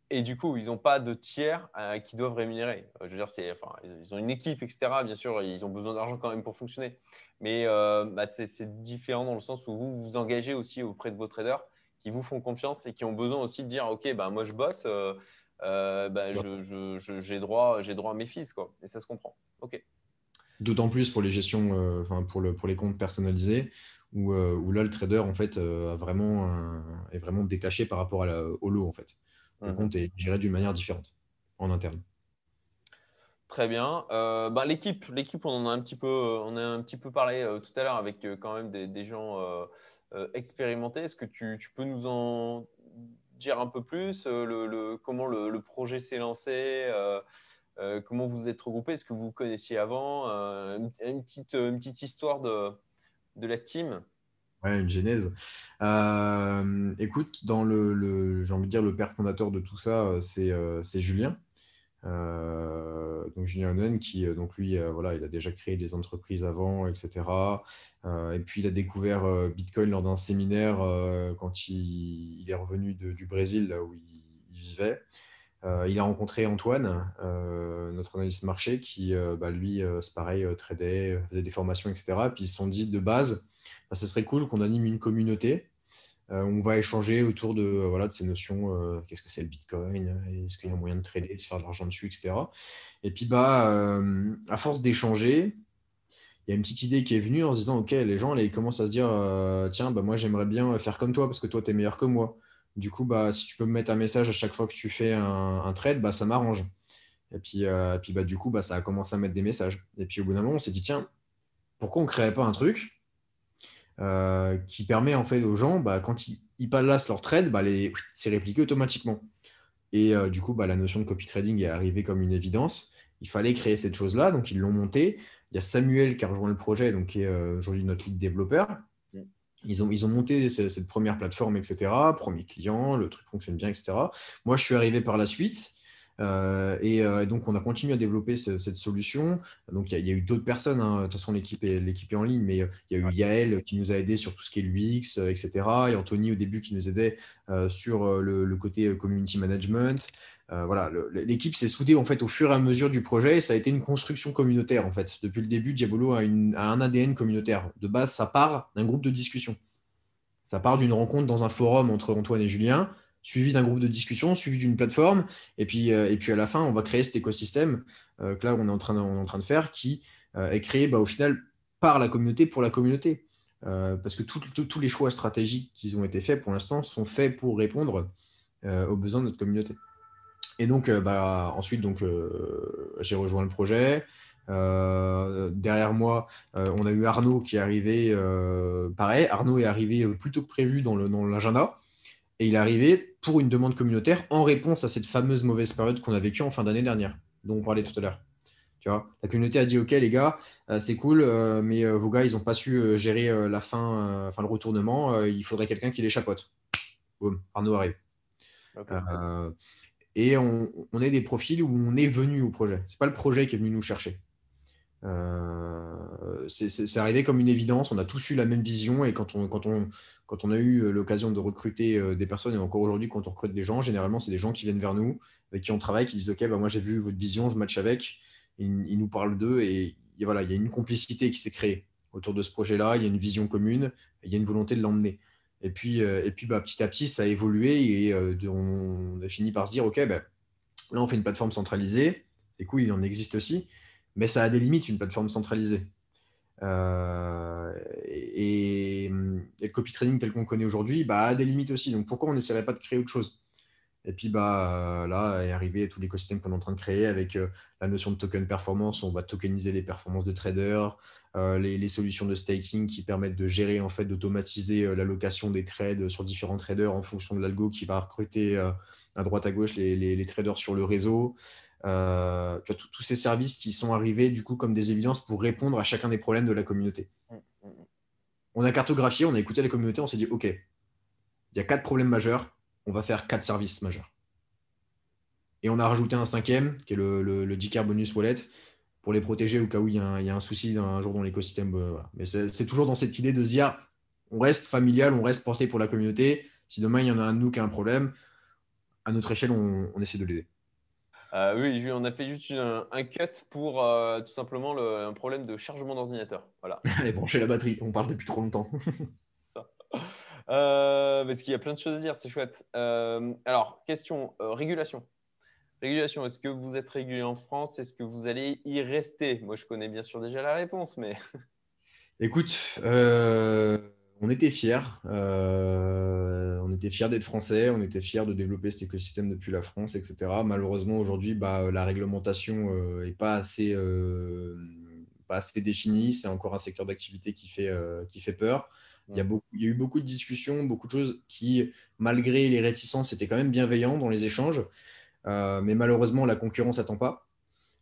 Et du coup, ils n'ont pas de tiers qui doivent rémunérer. je veux dire, enfin, ils ont une équipe, etc. Bien sûr, ils ont besoin d'argent quand même pour fonctionner. Mais bah, c'est différent dans le sens où vous vous engagez aussi auprès de vos traders qui vous font confiance et qui ont besoin aussi de dire, OK, bah, moi je bosse, euh, bah, j'ai droit, droit à mes fils, quoi. Et ça se comprend. Ok. D'autant plus pour les gestions, euh, enfin pour, le, pour les comptes personnalisés, où, euh, où, là le trader en fait a vraiment est vraiment détaché par rapport à au lot en fait. Le mhm. compte est géré d'une manière différente en interne. Très bien. bah, l'équipe, l'équipe, on en a un petit peu, on a un petit peu parlé tout à l'heure avec quand même des, des gens expérimentés. Est-ce que tu, peux nous en dire un peu plus euh, le, comment le, projet s'est lancé euh, euh, comment vous êtes regroupé Est-ce que vous connaissiez avant? Une, petite, histoire de, la team Ouais, une genèse. écoute, dans le, j'ai envie de dire le père fondateur de tout ça, c'est Julien. Euh, donc Julien qui euh, donc lui euh, voilà il a déjà créé des entreprises avant etc et puis il a découvert Bitcoin lors d'un séminaire quand il, est revenu du Brésil là où il, vivait. Il a rencontré Antoine notre analyste marché qui bah, lui c'est pareil tradait faisait des formations etc puis ils se sont dit de base bah, ce serait cool qu'on anime une communauté on va échanger autour de, euh, voilà, de ces notions. Euh, qu'est-ce que c'est le Bitcoin Est-ce qu'il y a moyen de trader, de faire de l'argent dessus, etc. Et puis, bah, à force d'échanger, il y a une petite idée qui est venue en se disant, OK, les gens, ils commencent à se dire, tiens, bah, moi, j'aimerais bien faire comme toi parce que toi, tu es meilleur que moi. Du coup, bah, si tu peux me mettre un message à chaque fois que tu fais un, trade, bah, ça m'arrange. Et puis, puis bah, du coup, bah, ça a commencé à mettre des messages. Et puis, au bout d'un moment, on s'est dit, tiens, pourquoi on ne créerait pas un truc euh, qui permet en fait aux gens, bah, quand ils, ils passent leur trade, bah, c'est répliqué automatiquement. Et euh, du coup, bah, la notion de copy trading est arrivée comme une évidence. Il fallait créer cette chose-là, donc ils l'ont monté. Il y a Samuel qui a rejoint le projet, donc qui est euh, aujourd'hui notre lead développeur. Ils ont monté cette première plateforme, etc. Premier client, le truc fonctionne bien, etc. Moi, je suis arrivé par la suite. Euh, euh, et, donc, on a continué à développer cette solution. Donc, il y, a eu d'autres personnes. Hein. De toute façon, l'équipe est, est, en ligne, mais euh, il y a eu Yael qui nous a aidé sur tout ce qui est l'UX, etc. Et Anthony, au début, qui nous aidait sur le, côté community management. voilà, l'équipe s'est soudée en fait au fur et à mesure du projet. Et ça a été une construction communautaire en fait. Depuis le début, Diabolo a, a un ADN communautaire. De base, ça part d'un groupe de discussion. Ça part d'une rencontre dans un forum entre Antoine et Julien suivi d'un groupe de discussion, suivi d'une plateforme. Et puis, euh, à la fin, on va créer cet écosystème euh, que là, on est en train de, faire, qui euh, est créé bah, au final par la communauté pour la communauté. parce que tous les choix stratégiques qui ont été faits pour l'instant sont faits pour répondre aux besoins de notre communauté. Et donc, bah, ensuite, donc, j'ai rejoint le projet. derrière moi, on a eu Arnaud qui est arrivé. pareil, Arnaud est arrivé plus tôt que prévu dans l'agenda. Et il est arrivé pour une demande communautaire en réponse à cette fameuse mauvaise période qu'on a vécue en fin d'année dernière, dont on parlait tout à l'heure. Tu vois, la communauté a dit OK les gars, euh, c'est cool, euh, mais euh, vos gars ils n'ont pas su gérer la fin, enfin le retournement. il faudrait quelqu'un qui les chapote. Boum, Arnaud arrive. et on, on, est des profils où on est venu au projet. C'est pas le projet qui est venu nous chercher. C'est arrivé comme une évidence. On a tous eu la même vision et quand on, a eu euh, l'occasion de recruter euh, des personnes, et encore aujourd'hui, quand on recrute des gens, généralement, c'est des gens qui viennent vers nous, avec qui on travaille, qui disent Ok, bah, moi j'ai vu votre vision, je match avec. Ils, nous parlent d'eux et, voilà, il y a une complicité qui s'est créée autour de ce projet-là. Il y a une vision commune, il y a une volonté de l'emmener. Et puis, euh, et puis bah, petit à petit, ça a évolué et on a fini par se dire Ok, bah, là, on fait une plateforme centralisée. C'est cool, il en existe aussi, mais ça a des limites, une plateforme centralisée. Euh, et, le copy training tel qu'on connaît aujourd'hui bah, a des limites aussi. Donc pourquoi on n'essaierait pas de créer autre chose? Et puis bah, là est arrivé tout l'écosystème qu'on est en train de créer avec euh, la notion de token performance. On va tokeniser les performances de traders, euh, les, solutions de staking qui permettent de gérer, en fait, d'automatiser l'allocation des trades sur différents traders en fonction de l'algo qui va recruter à droite à gauche les, traders sur le réseau. Euh, tu vois, tous ces services qui sont arrivés du coup comme des évidences pour répondre à chacun des problèmes de la communauté. Mm, mm, mm. On a cartographié, on a écouté la communauté, on s'est dit, OK, il y a quatre problèmes majeurs, on va faire quatre services majeurs. Et on a rajouté un cinquième, qui est le, le, Bonus Wallet, pour les protéger au cas où il y a un, souci un jour dans l'écosystème. Mais c'est toujours dans cette idée de se dire on reste familial, on reste porté pour la communauté. Si demain il y en a un de nous qui a un problème, à notre échelle, on, essaie de l'aider. Euh, oui, on a fait juste un, cut pour euh, tout simplement le, un problème de chargement d'ordinateur. Voilà. Allez, brancher la batterie, on parle depuis trop longtemps. Euh, parce qu'il y a plein de choses à dire, c'est chouette. alors, question régulation. Régulation, est-ce que vous êtes régulé en France? Est-ce que vous allez y rester? Moi, je connais bien sûr déjà la réponse, mais. Écoute, on était fiers. Euh, on était fiers d'être français, on était fiers de développer cet écosystème depuis la France, etc. Malheureusement, aujourd'hui, bah, la réglementation n'est euh, pas, assez, euh, pas assez définie. C'est encore un secteur d'activité qui, fait qui fait peur. Il y, a beaucoup, il y, a eu beaucoup de discussions, beaucoup de choses qui, malgré les réticences, étaient quand même bienveillants dans les échanges. mais malheureusement, la concurrence n'attend pas.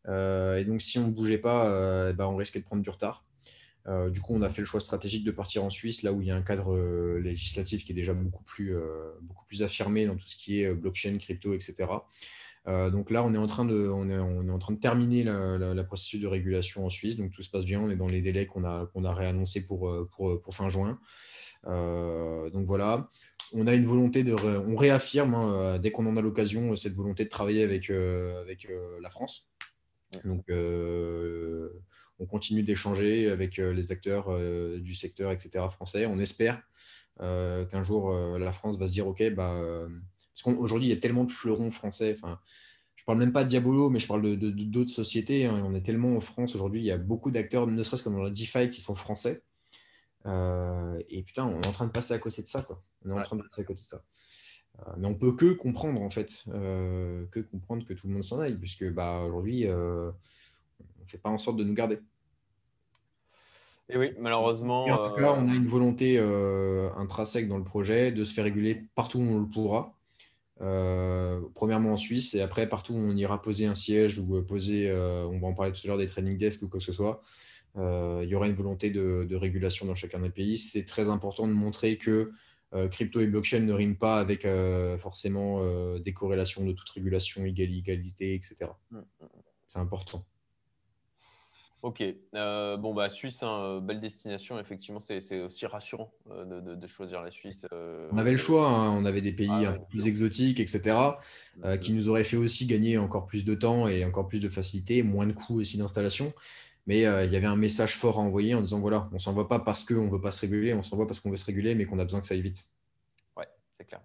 et donc, si on ne bougeait pas, bah, on risquait de prendre du retard. Euh, du coup, on a fait le choix stratégique de partir en Suisse, là où il y a un cadre euh, législatif qui est déjà beaucoup plus, euh, beaucoup plus affirmé dans tout ce qui est blockchain, crypto, etc. donc là, on est en train de, on est, on est en train de terminer la, processus de régulation en Suisse. Donc tout se passe bien. On est dans les délais qu'on a, qu'on a réannoncés pour, pour, pour, fin juin. donc voilà. On a une volonté de. on réaffirme, hein, dès qu'on en a l'occasion, cette volonté de travailler avec, avec la France. Donc on continue d'échanger avec euh, les acteurs euh, du secteur, etc. français. On espère euh, qu'un jour, la France va se dire, OK, bah, parce qu'aujourd'hui, il y a tellement de fleurons français. Enfin, je parle même pas de Diabolo, mais je parle de, d'autres sociétés. Hein. On est tellement en France aujourd'hui, il y a beaucoup d'acteurs, ne serait-ce que dans la DeFi, qui sont français. et putain, on est en train de passer à côté de ça. Quoi. On est en train de passer à côté de ça. mais on peut que comprendre, en fait, que comprendre que tout le monde s'en aille, puisque bah, aujourd'hui, ne fait pas en sorte de nous garder. Et oui, malheureusement. en tout cas, on a une volonté euh, intrinsèque dans le projet de se faire réguler partout où on le pourra. Euh, premièrement en Suisse et après partout où on ira poser un siège ou poser, euh, on va en parler tout à l'heure des training desks ou quoi que ce soit, il y aura une volonté de, de, régulation dans chacun des pays. C'est très important de montrer que crypto et blockchain ne riment pas avec forcément des corrélations de toute régulation, égalité, etc. Mm, mm, mm. C'est important. Ok. Euh, bon, bah, Suisse, hein, euh, belle destination. Effectivement, c'est aussi rassurant euh, de, choisir la Suisse. On avait le choix. Hein. On avait des pays ah un peu plus exotiques, etc., qui nous auraient fait aussi gagner encore plus de temps et encore plus de facilité, moins de coûts aussi d'installation. Mais il y avait un message fort à envoyer en disant voilà, on s'en va pas parce qu'on ne veut pas se réguler, on s'en va parce qu'on veut se réguler, mais qu'on a besoin que ça aille vite. Ouais, c'est clair.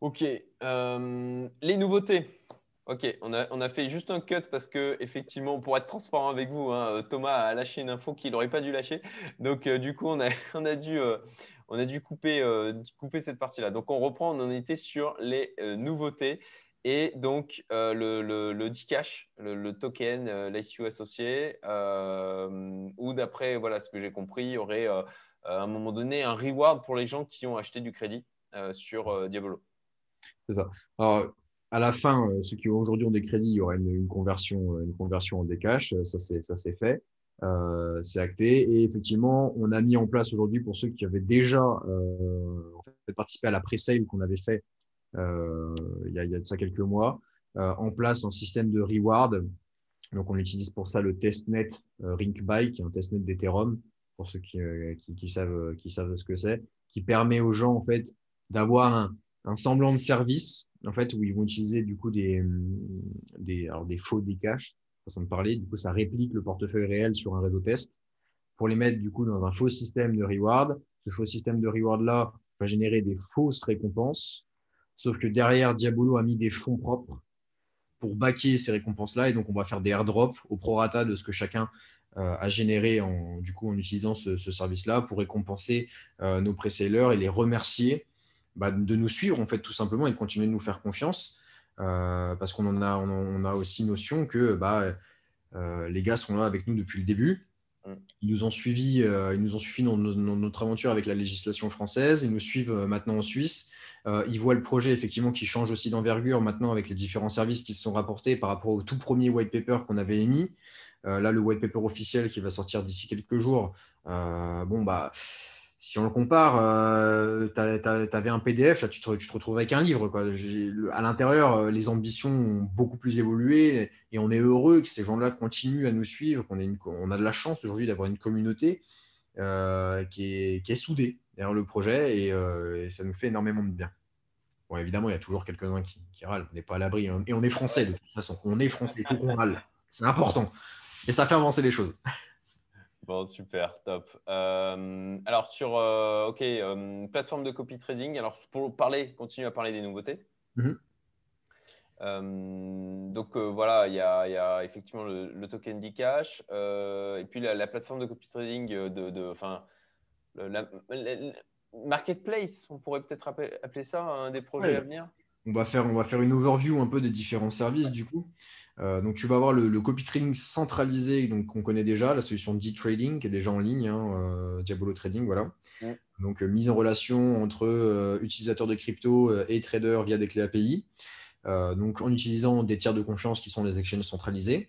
Ok. les nouveautés. Ok, on a, fait juste un cut parce que, effectivement, pour être transparent avec vous, hein, euh, Thomas a lâché une info qu'il n'aurait pas dû lâcher. Donc, euh, du coup, on a, dû, euh, on a dûu couper, couper cette partie-là. Donc, on reprend, on en était sur les nouveautés. Et donc, le, le, le Dcash, le, token, l'ICU associé, où d'après voilà, ce que j'ai compris, il y aurait à un moment donné un reward pour les gens qui ont acheté du crédit sur Diabolo. C'est ça. Alors, à la fin, euh, ceux qui aujourd'hui ont des crédits, il y aura une, conversion, euh, une conversion en décash. Euh, ça, c'est, ça, c'est fait. Euh, c'est acté. Et effectivement, on a mis en place aujourd'hui, pour ceux qui avaient déjà euh, participé à la pre-sale qu'on avait fait euh, il, y a, il y a de ça quelques mois, en place un système de reward. Donc, on utilise pour ça le testnet Rinkby, qui est un testnet d'Ethereum, pour ceux qui, qui, qui, savent, qui savent ce que c'est, qui permet aux gens en fait d'avoir un, un semblant de service, en fait, où ils vont utiliser du coup des, des, alors des faux caches, façon de parler. Du coup, ça réplique le portefeuille réel sur un réseau test pour les mettre du coup dans un faux système de reward. Ce faux système de reward là va générer des fausses récompenses. Sauf que derrière, Diabolo a mis des fonds propres pour baquer ces récompenses-là. Et donc, on va faire des airdrops au prorata de ce que chacun euh, a généré en, du coup, en utilisant ce, service-là pour récompenser euh, nos pré-sellers et les remercier bah, de nous suivre, en fait, tout simplement, et de continuer de nous faire confiance. Euh, parce qu'on en a, on, a aussi notion que bah, euh, les gars sont là avec nous depuis le début. Mm. Ils nous ont suivis, euh, ils nous ont suivi dans, notre aventure avec la législation française. Ils nous suivent maintenant en Suisse. ils voient le projet effectivement qui change aussi d'envergure maintenant avec les différents services qui se sont rapportés par rapport au tout premier white paper qu'on avait émis. là, le white paper officiel qui va sortir d'ici quelques jours. bon bah si on le compare, tu avais un PDF, là tu te, retrouves avec un livre. À l'intérieur, les ambitions ont beaucoup plus évolué et on est heureux que ces gens-là continuent à nous suivre, qu'on on a de la chance aujourd'hui d'avoir une communauté qui, est, qui, est, soudée derrière le projet et, ça nous fait énormément de bien. Bon, évidemment, il y a toujours quelques-uns qui, qui râlent. On n'est pas à l'abri. Hein. Et on est français de toute façon. On est français. Il faut qu'on râle. C'est important. Et ça fait avancer les choses. Bon, super, top. Euh, alors, sur euh, OK, euh, plateforme de copy trading, alors pour parler, continuer à parler des nouveautés. Mhm. donc voilà, il y, a effectivement le, token d'e-cash et puis la, plateforme de copy trading de, enfin, la, marketplace, on pourrait peut-être appeler ça un des projets à venir? On va, faire, on va faire une overview un peu des différents services du coup. Euh, donc tu vas avoir le, copy trading centralisé donc qu'on connaît déjà, la solution D-Trading qui est déjà en ligne, hein, euh, Diabolo Trading, voilà. Donc euh, mise en relation entre utilisateurs de crypto et traders via des clés API. donc en utilisant des tiers de confiance qui sont les exchanges centralisés.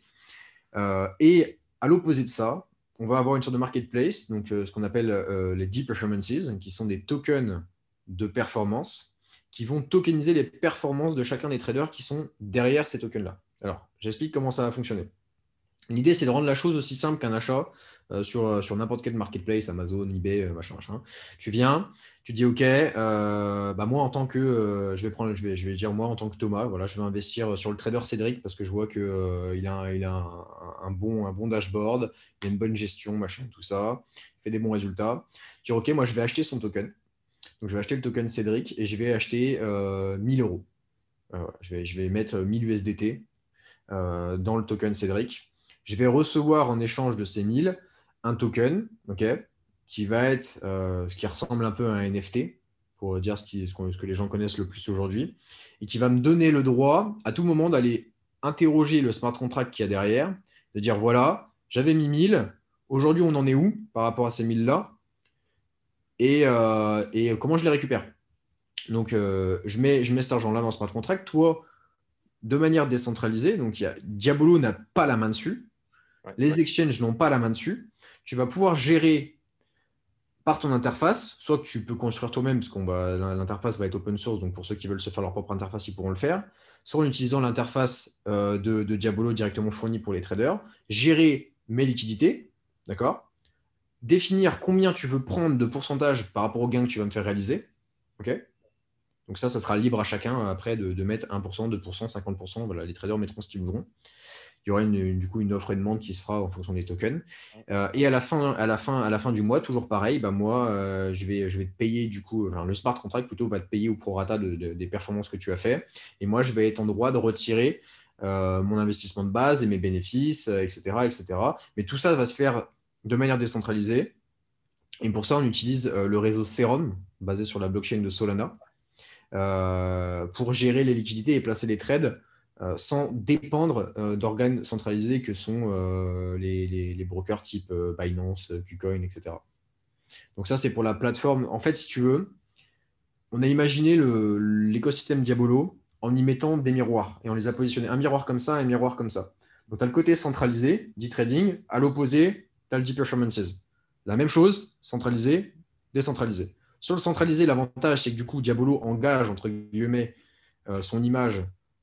et à l'opposé de ça, on va avoir une sorte de marketplace, donc ce qu'on appelle les deep performances, qui sont des tokens de performance qui vont tokeniser les performances de chacun des traders qui sont derrière ces tokens-là. Alors, j'explique comment ça va fonctionner. L'idée, c'est de rendre la chose aussi simple qu'un achat euh, sur, euh, sur n'importe quel marketplace, Amazon, eBay, euh, machin, machin. Tu viens, tu dis OK, bah moi en tant que, je vais prendre, je je vais dire moi en tant que Thomas, voilà, je vais investir sur le trader Cédric parce que je vois que il a, un, bon, un bon dashboard, il a une bonne gestion, machin, tout ça, il fait des bons résultats. Je dis OK, moi je vais acheter son token. Donc, je vais acheter le token Cédric et je vais acheter 1000 euh, euros. Euh, je, vais, mettre 1000 USDT euh, dans le token Cédric. Je vais recevoir en échange de ces 1000 un token qui va être ce qui ressemble un peu à un NFT, pour dire ce, ce, que les gens connaissent le plus aujourd'hui, et qui va me donner le droit à tout moment d'aller interroger le smart contract qu'il y a derrière, de dire voilà, j'avais mis 1000, aujourd'hui on en est où par rapport à ces 1000-là euh, et, comment je les récupère? Donc, euh, je, mets, je mets cet argent-là dans smart contract. Toi, de manière décentralisée, donc Diabolo n'a pas la main dessus, les exchanges n'ont pas la main dessus. Tu vas pouvoir gérer par ton interface, soit tu peux construire toi-même, parce que l'interface va être open source, donc pour ceux qui veulent se faire leur propre interface, ils pourront le faire, soit en utilisant l'interface euh, de, de, Diabolo directement fournie pour les traders, gérer mes liquidités, d'accord? Définir combien tu veux prendre de pourcentage par rapport au gain que tu vas me faire réaliser. OK? Donc ça, ça sera libre à chacun après de, mettre 1%, 2%, 50%. Voilà, les traders mettront ce qu'ils voudront. Il y aura une, du coup une offre et demande qui se fera en fonction des tokens. Euh, et à la, fin, à, la fin, à la fin du mois, toujours pareil, bah moi, euh, je, vais, je vais te payer du coup, le smart contract plutôt va te payer au prorata des performances que tu as fait. Et moi, je vais être en droit de retirer euh, mon investissement de base et mes bénéfices, etc., etc. Mais tout ça va se faire de manière décentralisée. Et pour ça, on utilise euh, le réseau Serum, basé sur la blockchain de Solana, euh, pour gérer les liquidités et placer les trades euh, sans dépendre d'organes centralisés que sont les, brokers type Binance, KuCoin, etc. Donc ça, c'est pour la plateforme. En fait, si tu veux, on a imaginé l'écosystème Diabolo en y mettant des miroirs et on les a positionnés. Un miroir comme ça, un miroir comme ça. Donc tu as le côté centralisé, dit trading, à l'opposé, Deep Performances. La même chose, centralisé, décentralisé. Sur le centralisé, l'avantage, c'est que du coup, Diabolo engage, entre guillemets, euh, son image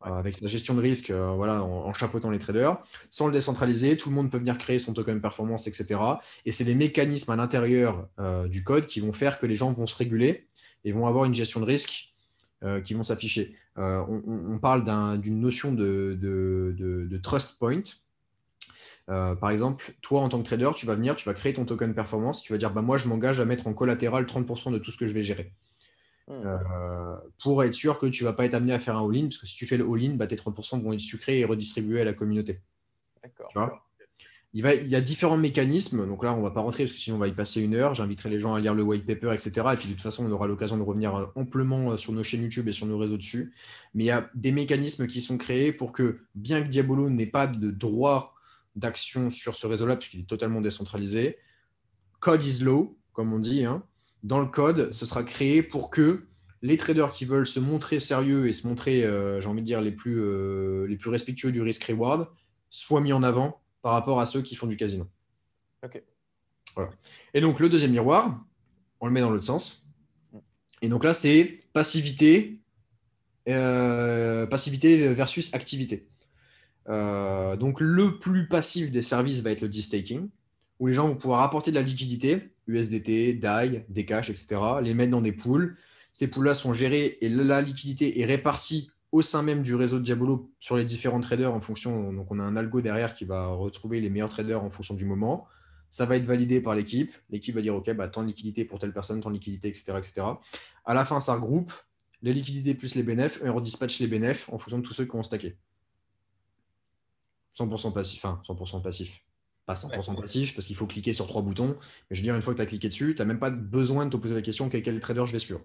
euh, avec sa gestion de risque euh, voilà, en, chapeautant les traders. Sans le décentraliser, tout le monde peut venir créer son token performance, etc. Et c'est des mécanismes à l'intérieur du code qui vont faire que les gens vont se réguler et vont avoir une gestion de risque qui vont s'afficher. On, parle d'une notion de, trust point. Euh, par exemple, toi, en tant que trader, tu vas venir, tu vas créer ton token performance, tu vas dire, bah, moi, je m'engage à mettre en collatéral 30% de tout ce que je vais gérer. Hmm. Euh, pour être sûr que tu ne vas pas être amené à faire un all-in, parce que si tu fais le all-in, bah, tes 30% vont être sucrés et redistribués à la communauté. D'accord. Il, va, il y a différents mécanismes. Donc là, on ne va pas rentrer parce que sinon, on va y passer une heure. J'inviterai les gens à lire le white paper, etc. Et puis, de toute façon, on aura l'occasion de revenir euh, amplement sur nos chaînes YouTube et sur nos réseaux dessus. Mais il y a des mécanismes qui sont créés pour que, bien que Diabolo n'ait pas de droit d'action sur ce réseau-là, puisqu'il est totalement décentralisé. Code is low, comme on dit. Hein. Dans le code, ce sera créé pour que les traders qui veulent se montrer sérieux et se montrer, euh, j'ai envie de dire, les plus, euh, les plus respectueux du risk-reward, soient mis en avant par rapport à ceux qui font du casino. Ok. Voilà. Et donc, le deuxième miroir, on le met dans l'autre sens. Et donc là, c'est passivité, euh, passivité versus activité. Euh, donc le plus passif des services va être le de-staking, où les gens vont pouvoir apporter de la liquidité, USDT, DAI, Dcash, etc., les mettre dans des pools. Ces pools-là sont gérés et la liquidité est répartie au sein même du réseau de Diabolo sur les différents traders en fonction. Donc, on a un algo derrière qui va retrouver les meilleurs traders en fonction du moment. Ça va être validé par l'équipe. L'équipe va dire OK, bah, tant de liquidité pour telle personne, tant de liquidité, etc., etc. À la fin, ça regroupe les liquidités plus les bénéfices et on redispatche les bénéfices en fonction de tous ceux qui ont stacké. 100% passif, enfin 100% passif. Pas 100% passif parce qu'il faut cliquer sur trois boutons. Mais je veux dire, une fois que tu as cliqué dessus, tu n'as même pas besoin de te poser la question quel trader je vais suivre.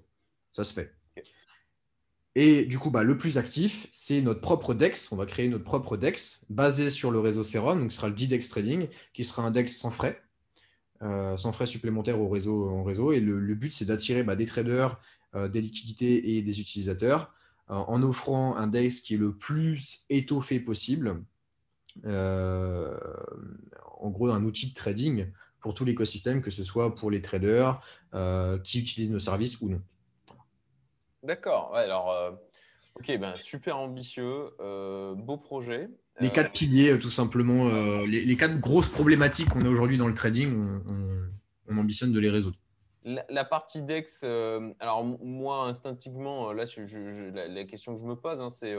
Ça se fait. Et du coup, bah, le plus actif, c'est notre propre DEX. On va créer notre propre DEX basé sur le réseau Serum, donc ce sera le DDEX Trading, qui sera un DEX sans frais, euh, sans frais supplémentaires au réseau. réseau. Et le, but, c'est d'attirer bah, des traders, euh, des liquidités et des utilisateurs euh, en offrant un DEX qui est le plus étoffé possible. En gros, un outil de trading pour tout l'écosystème, que ce soit pour les traders qui utilisent nos services ou non. D'accord. alors, euh, ok, ben, super ambitieux, euh, beau projet. Les quatre euh, piliers, tout simplement, les, quatre grosses problématiques qu'on a aujourd'hui dans le trading, on, ambitionne de les résoudre. La, partie DEX, alors moi, instinctivement, là, la, question que je me pose, hein, c'est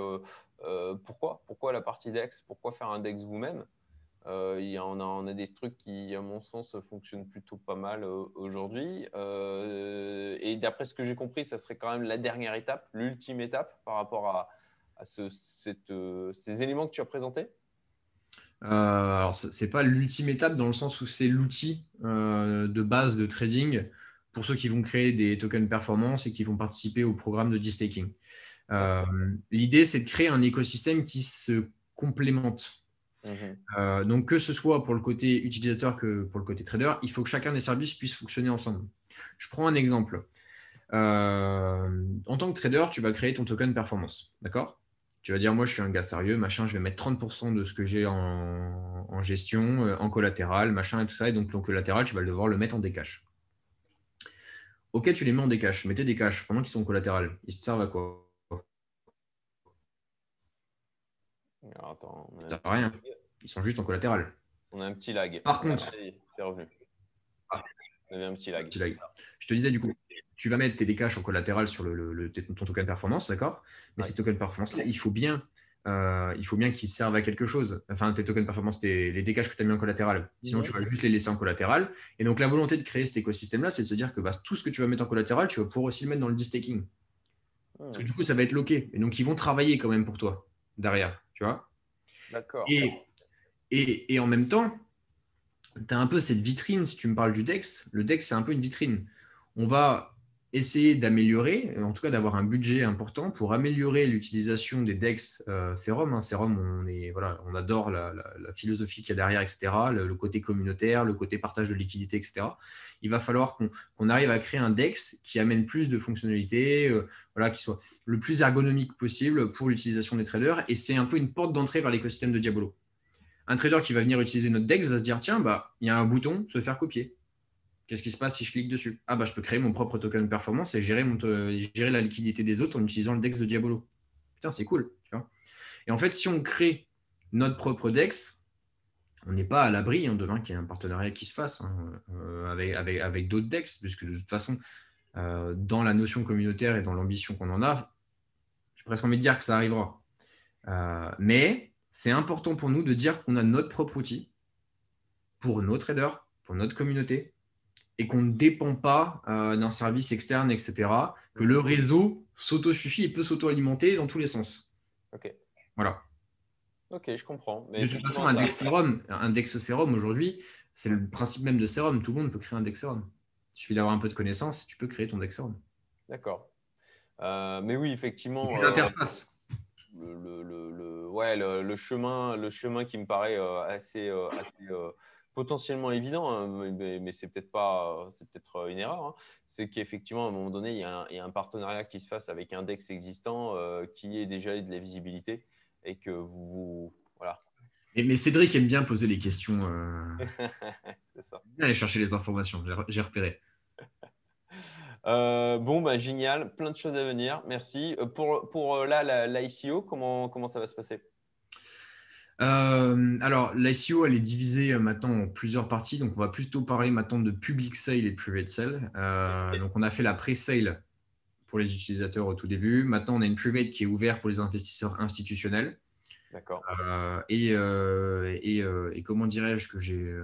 pourquoi? Pourquoi la partie DEX Pourquoi faire un DEX vous-même? Euh, on, a, des trucs qui, à mon sens, fonctionnent plutôt pas mal euh, aujourd'hui. Euh, et d'après ce que j'ai compris, ça serait quand même la dernière étape, l'ultime étape par rapport à, ces éléments que tu as présentés? Alors, ce n'est pas l'ultime étape dans le sens où c'est l'outil de base de trading pour ceux qui vont créer des tokens performance et qui vont participer au programme de de-staking. L'idée, c'est de créer un écosystème qui se complémente. Mhm. Euh, donc, que ce soit pour le côté utilisateur que pour le côté trader, il faut que chacun des services puisse fonctionner ensemble. Je prends un exemple. Euh, en tant que trader, tu vas créer ton token performance. D'accord? Tu vas dire, moi, je suis un gars sérieux, machin, je vais mettre 30% de ce que j'ai en, gestion, euh, en collatéral, machin et tout ça. Et donc, ton collatéral, tu vas devoir le mettre en décash. Ok, tu les mets en décash. Mettez des cash pendant qu'ils sont en collatéral. Ils te servent à quoi? Ça sert à rien. Ils sont juste en collatéral. On a un petit lag. Par contre, c'est revenu. Ah. On avait un petit lag. Je te disais du coup, tu vas mettre tes décaches en collatéral sur le, ton token performance, d'accord? Mais ces tokens performance-là, il faut bien euh, il faut bien qu'ils servent à quelque chose. Enfin, tes tokens performance, les décaches que tu as mis en collatéral. Sinon, tu vas juste les laisser en collatéral. Et donc, la volonté de créer cet écosystème-là, c'est de se dire que bah, tout ce que tu vas mettre en collatéral, tu vas pouvoir aussi le mettre dans le de-staking. Parce que du coup, ça va être loqué. Et donc, ils vont travailler quand même pour toi derrière. Tu vois D'accord. Et, et, et, en même temps, tu as un peu cette vitrine, si tu me parles du DEX, le DEX, c'est un peu une vitrine. On va essayer d'améliorer, en tout cas d'avoir un budget important pour améliorer l'utilisation des DEX euh, Serum. Hein. Serum, on, est, voilà, on adore la, philosophie qu'il y a derrière, etc., le, côté communautaire, le côté partage de liquidité, etc. Il va falloir qu'on arrive à créer un DEX qui amène plus de fonctionnalités, euh, voilà, qui soit le plus ergonomique possible pour l'utilisation des traders. Et c'est un peu une porte d'entrée vers l'écosystème de Diabolo. Un trader qui va venir utiliser notre DEX va se dire tiens, bah, il y a un bouton se faire copier. Qu'est-ce qui se passe si je clique dessus? Ah, bah, je peux créer mon propre token performance et gérer, mon gérer la liquidité des autres en utilisant le DEX de Diabolo. Putain, c'est cool. et en fait, si on crée notre propre DEX, on n'est pas à l'abri hein, demain qu'il y ait un partenariat qui se fasse hein, euh, avec, avec, avec d'autres DEX, puisque de toute façon, euh, dans la notion communautaire et dans l'ambition qu'on en a, j'ai presque envie de dire que ça arrivera. Euh, mais c'est important pour nous de dire qu'on a notre propre outil pour nos traders, pour notre communauté, et qu'on ne dépend pas euh, d'un service externe, etc. Que le réseau s'auto-suffit et peut s'auto-alimenter dans tous les sens. Ok. Voilà. Ok, je comprends. de toute façon, un Dex Serum, un Dex Serum aujourd'hui, c'est le principe même de Serum. Tout le monde peut créer un Dex Serum. Il suffit d'avoir un peu de connaissances et tu peux créer ton Dex Serum. D'accord. Euh, mais oui, effectivement. L'interface. Euh, le, le, ouais, le, chemin, le chemin qui me paraît assez, assez potentiellement évident, hein, mais, c'est peut-être pas, c'est peut-être euh, une erreur. Hein. c'est qu'effectivement, à un moment donné, il y, a un, partenariat qui se fasse avec un DEX existant euh, qui ait déjà de la visibilité et que vous, voilà. mais Cédric aime bien poser les questions. Euh... c'est ça. Aller chercher les informations. J'ai repéré. bon, bah, génial, plein de choses à venir, merci. Pour, pour là, l'ICO, comment, comment ça va se passer? Euh, alors, l'ICO, elle est divisée euh, maintenant en plusieurs parties. Donc, on va plutôt parler maintenant de public sale et private sale. Euh, donc, on a fait la pre-sale pour les utilisateurs au tout début. Maintenant, on a une private qui est ouverte pour les investisseurs institutionnels. D'accord. Et, et, comment dirais-je que j'ai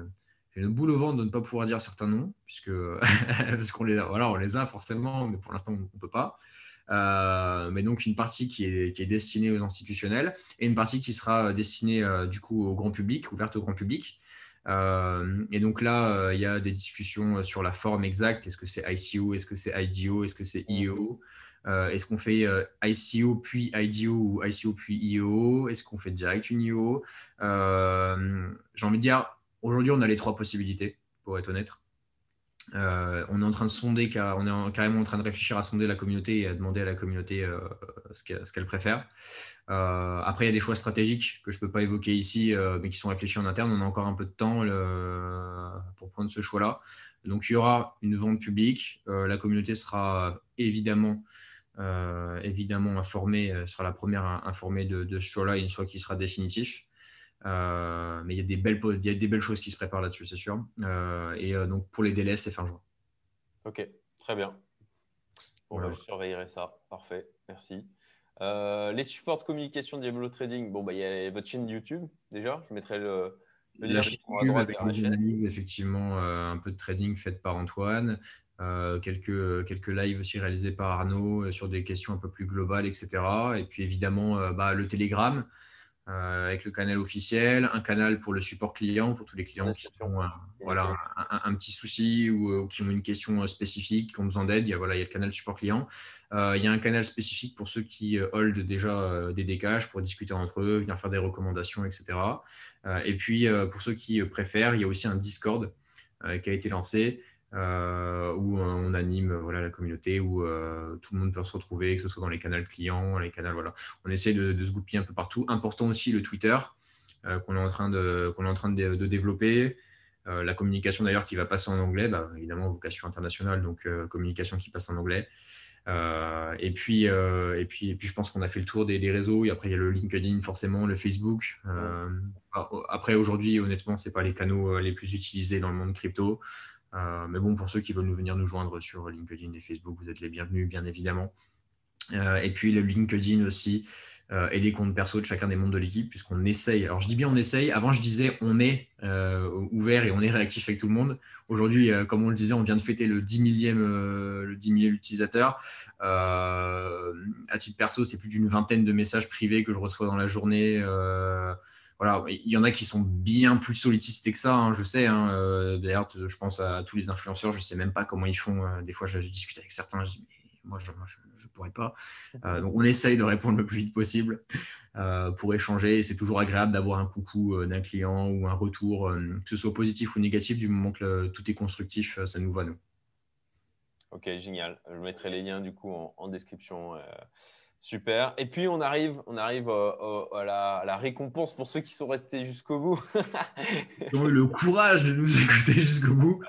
une boule au ventre de ne pas pouvoir dire certains noms, puisque parce qu'on les, voilà, on les a forcément, mais pour l'instant, on ne peut pas. Euh, mais donc une partie qui est, qui est, destinée aux institutionnels et une partie qui sera destinée euh, du coup au grand public, ouverte au grand public. Euh, et donc là, il y a des discussions sur la forme exacte. Est-ce que c'est ICO Est-ce que c'est IDO Est-ce que c'est IEO Est-ce qu'on fait ICO puis IDO ou ICO puis IEO Est-ce qu'on fait direct une IEO J'ai envie de dire, aujourd'hui, on a les trois possibilités, pour être honnête. Euh, on est en train de sonder, on est carrément en train de réfléchir à sonder la communauté et à demander à la communauté euh, ce qu'elle préfère. Euh, après, il y a des choix stratégiques que je ne peux pas évoquer ici, mais qui sont réfléchis en interne. On a encore un peu de temps pour prendre ce choix-là. Donc, il y aura une vente publique. la communauté sera évidemment, informée, sera la première informée de, de ce choix-là une fois qu'il sera définitif. Euh, mais il y, a des belles, il y a des belles choses qui se préparent là-dessus, c'est sûr. Euh, et euh, donc pour les délais, c'est fin juin. Ok, très bien. Bon, bah, je surveillerai ça. Parfait, merci. les supports de communication Diablo Trading, bon, bah, il y a votre chaîne YouTube déjà. Je mettrai le, le lien YouTube avec des analyses, effectivement, un peu de trading fait par Antoine. quelques, quelques lives aussi réalisés par Arnaud sur des questions un peu plus globales, etc. Et puis évidemment, bah, le Telegram. Euh, avec le canal officiel, un canal pour le support client, pour tous les clients qui ont un, voilà, un, petit souci ou, euh, qui ont une question euh, spécifique, qui ont besoin d'aide. Il, y a, voilà, il y a le canal support client. il y a un canal spécifique pour ceux qui hold déjà des décages pour discuter entre eux, venir faire des recommandations, etc. et puis, pour ceux qui préfèrent, il y a aussi un Discord qui a été lancé euh, où euh, on anime voilà, la communauté, où euh, tout le monde peut se retrouver, que ce soit dans les canaux clients, les canaux. Voilà. On essaie de, se goupiller un peu partout. Important aussi le Twitter qu'on est en train de, qu'on est en train de, développer. la communication d'ailleurs qui va passer en anglais, bah, évidemment vocation internationale, donc communication qui passe en anglais. et, puis, et, puis, et puis, je pense qu'on a fait le tour des, réseaux. Et après, il y a le LinkedIn, forcément, le Facebook. après, aujourd'hui, honnêtement, ce pas les canaux les plus utilisés dans le monde crypto. Euh, mais bon, pour ceux qui veulent nous venir nous joindre sur LinkedIn et Facebook, vous êtes les bienvenus, bien évidemment. Euh, et puis le LinkedIn aussi euh, et les comptes perso de chacun des membres de l'équipe, puisqu'on essaye. Alors je dis bien on essaye. Avant je disais on est ouvert et on est réactif avec tout le monde. Aujourd'hui, comme on le disait, on vient de fêter le 10 millième, le 10 millième utilisateur. à titre perso, c'est plus d'une vingtaine de messages privés que je reçois dans la journée voilà, il y en a qui sont bien plus sollicités que ça, hein, je sais. Hein, euh, d'ailleurs, je pense à tous les influenceurs, je ne sais même pas comment ils font. Euh, des fois, je, discute avec certains, je dis, mais moi, je ne pourrais pas. Euh, donc, on essaye de répondre le plus vite possible pour échanger. C'est toujours agréable d'avoir un coucou d'un client ou un retour, que ce soit positif ou négatif, du moment que tout est constructif, ça nous va, nous. Ok, génial. Je mettrai les liens du coup en description. Super. Et puis on arrive, on arrive euh, à, la, récompense pour ceux qui sont restés jusqu'au bout. le courage de nous écouter jusqu'au bout.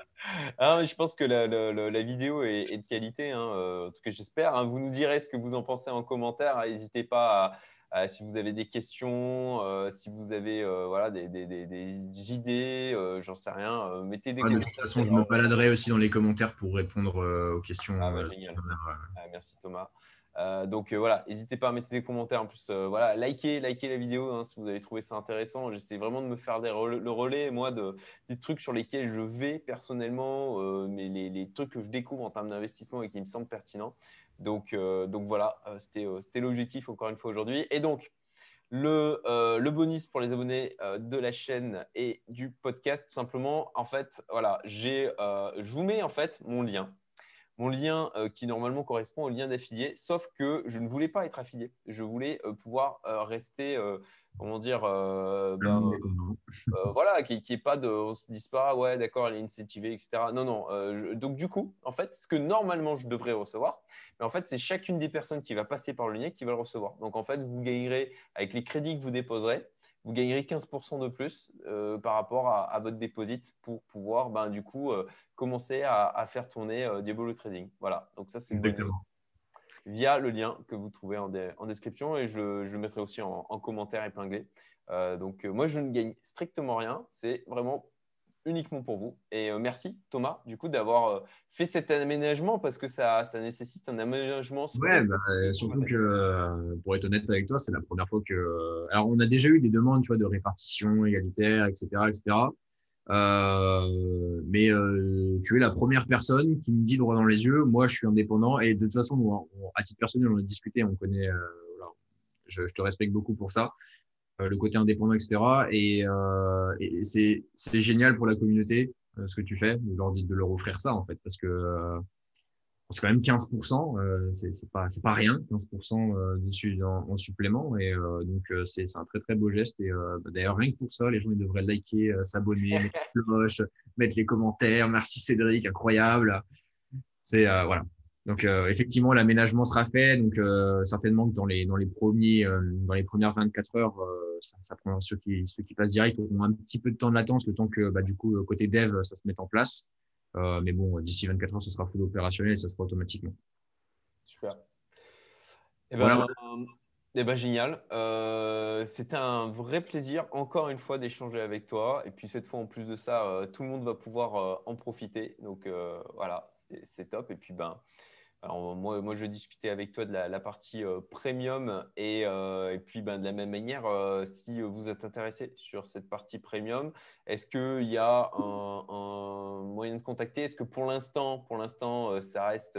Ah, je pense que la, vidéo est, de qualité, hein, euh, en tout cas j'espère. Hein. Vous nous direz ce que vous en pensez en commentaire. N'hésitez pas à, si vous avez des questions, euh, si vous avez voilà, des, idées, j'en sais rien, mettez des commentaires. De toute façon, je me baladerai aussi dans les commentaires pour répondre aux questions. Ah, ah, merci Thomas. Euh, donc euh, voilà, n'hésitez pas à mettre des commentaires. En plus, euh, voilà, likez, likez la vidéo hein, si vous avez trouvé ça intéressant. J'essaie vraiment de me faire le relais, moi, de, des trucs sur lesquels je vais personnellement, mais les, trucs que je découvre en termes d'investissement et qui me semblent pertinents. Donc, donc voilà, c'était l'objectif encore une fois aujourd'hui. Et donc, le, le, bonus pour les abonnés de la chaîne et du podcast, tout simplement, en fait, voilà, j'ai, je vous mets en fait mon lien mon lien euh, qui normalement correspond au lien d'affilié, sauf que je ne voulais pas être affilié. Je voulais euh, pouvoir euh, rester, comment dire, ben, voilà, qui n'y ait pas de, on se dise pas, ouais, d'accord, elle est incentivée, etc. Non, non. donc du coup, en fait, ce que normalement je devrais recevoir, mais en fait, c'est chacune des personnes qui va passer par le lien qui va le recevoir. Donc en fait, vous gagnerez avec les crédits que vous déposerez vous gagnerez 15% de plus par rapport à, votre déposit pour pouvoir ben, du coup commencer à, faire tourner Diabolo Trading. Voilà, donc ça c'est Exactement via le lien que vous trouvez en, description et je, le mettrai aussi en, commentaire épinglé. Euh, donc, euh, moi, je ne gagne strictement rien. C'est vraiment uniquement pour vous. Et euh, merci Thomas, du coup, d'avoir fait cet aménagement parce que ça, ça nécessite un aménagement. Ouais, bah, surtout que, pour être honnête avec toi, c'est la première fois que. Alors, on a déjà eu des demandes, tu vois, de répartition égalitaire, etc., etc. Euh, mais euh, tu es la première personne qui me dit droit dans les yeux, moi je suis indépendant et de toute façon, à titre personnel, on a discuté, on connaît, euh, je, te respecte beaucoup pour ça, euh, le côté indépendant, etc. Et, euh, et c'est génial pour la communauté ce que tu fais, de leur, de leur offrir ça en fait, parce que c'est quand même 15%, euh, c'est pas c'est pas rien, 15% euh, dessus en, en, supplément et euh, donc euh, c'est un très très beau geste et euh, bah, d'ailleurs rien que pour ça, les gens ils devraient liker, s'abonner, mettre les cloches, mettre les commentaires. Merci Cédric, incroyable. C'est voilà. Donc effectivement l'aménagement sera fait, donc certainement que dans les dans les premiers dans les premières 24 heures, ça, ça prendra ceux qui ceux qui passent direct auront un petit peu de temps de latence, le temps que bah, du coup côté dev ça se mette en place. Euh, mais bon, d'ici 24 heures, ce sera full opérationnel et ça sera automatiquement. Super. Et eh ben, eh ben, génial. Euh, C'était un vrai plaisir, encore une fois, d'échanger avec toi. Et puis cette fois, en plus de ça, euh, tout le monde va pouvoir euh, en profiter. Donc voilà, c'est top. Et puis, ben, alors, moi, moi, je discutais avec toi de la, partie euh, premium et, euh, et, puis ben, de la même manière, euh, si vous êtes intéressé sur cette partie premium, est-ce qu'il y a un, moyen de contacter? Est-ce que pour l'instant, pour l'instant, ça reste,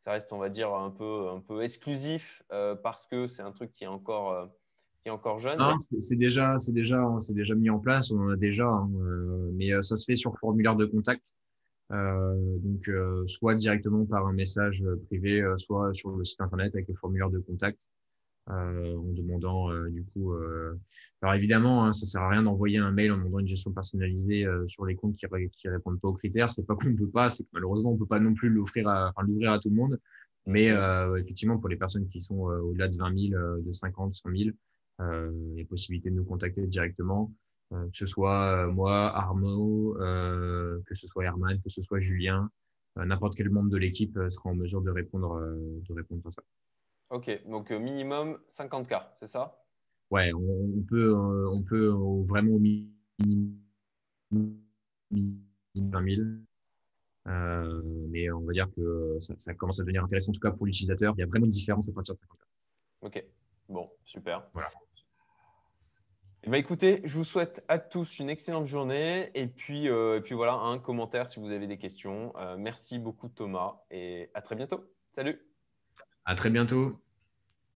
ça reste, on va dire, un peu, un peu exclusif parce que c'est un truc qui est encore qui est encore jeune? C'est déjà, c'est déjà, c'est déjà mis en place. On en a déjà, hein, mais ça se fait sur formulaire de contact. Euh, donc, euh, soit directement par un message privé, euh, soit sur le site internet avec le formulaire de contact. Euh, en demandant du coup. alors évidemment, hein, ça sert à rien d'envoyer un mail en demandant une gestion personnalisée sur les comptes qui, qui répondent pas aux critères. C'est pas qu'on ne peut pas, c'est que malheureusement on peut pas non plus l'offrir, à, enfin l'ouvrir à tout le monde. Mais effectivement, pour les personnes qui sont au-delà de 20 000, de 50, 100 000, il y a possibilité de nous contacter directement. Euh, que ce soit euh, moi, Arnaud, euh, que ce soit Herman, que ce soit Julien, n'importe quel membre de l'équipe sera en mesure de répondre, de répondre à ça. Ok, donc minimum 50K, c'est ça? Ouais, on, peut, on peut vraiment au minimum 20 000. Euh, mais on va dire que ça, ça, commence à devenir intéressant, en tout cas pour l'utilisateur. Il y a vraiment une différence à partir de 50K. Ok, bon, super. Voilà. Eh ben, écoutez, je vous souhaite à tous une excellente journée et puis, euh, voilà, un commentaire si vous avez des questions. Euh, merci beaucoup Thomas et à très bientôt. Salut. À très bientôt.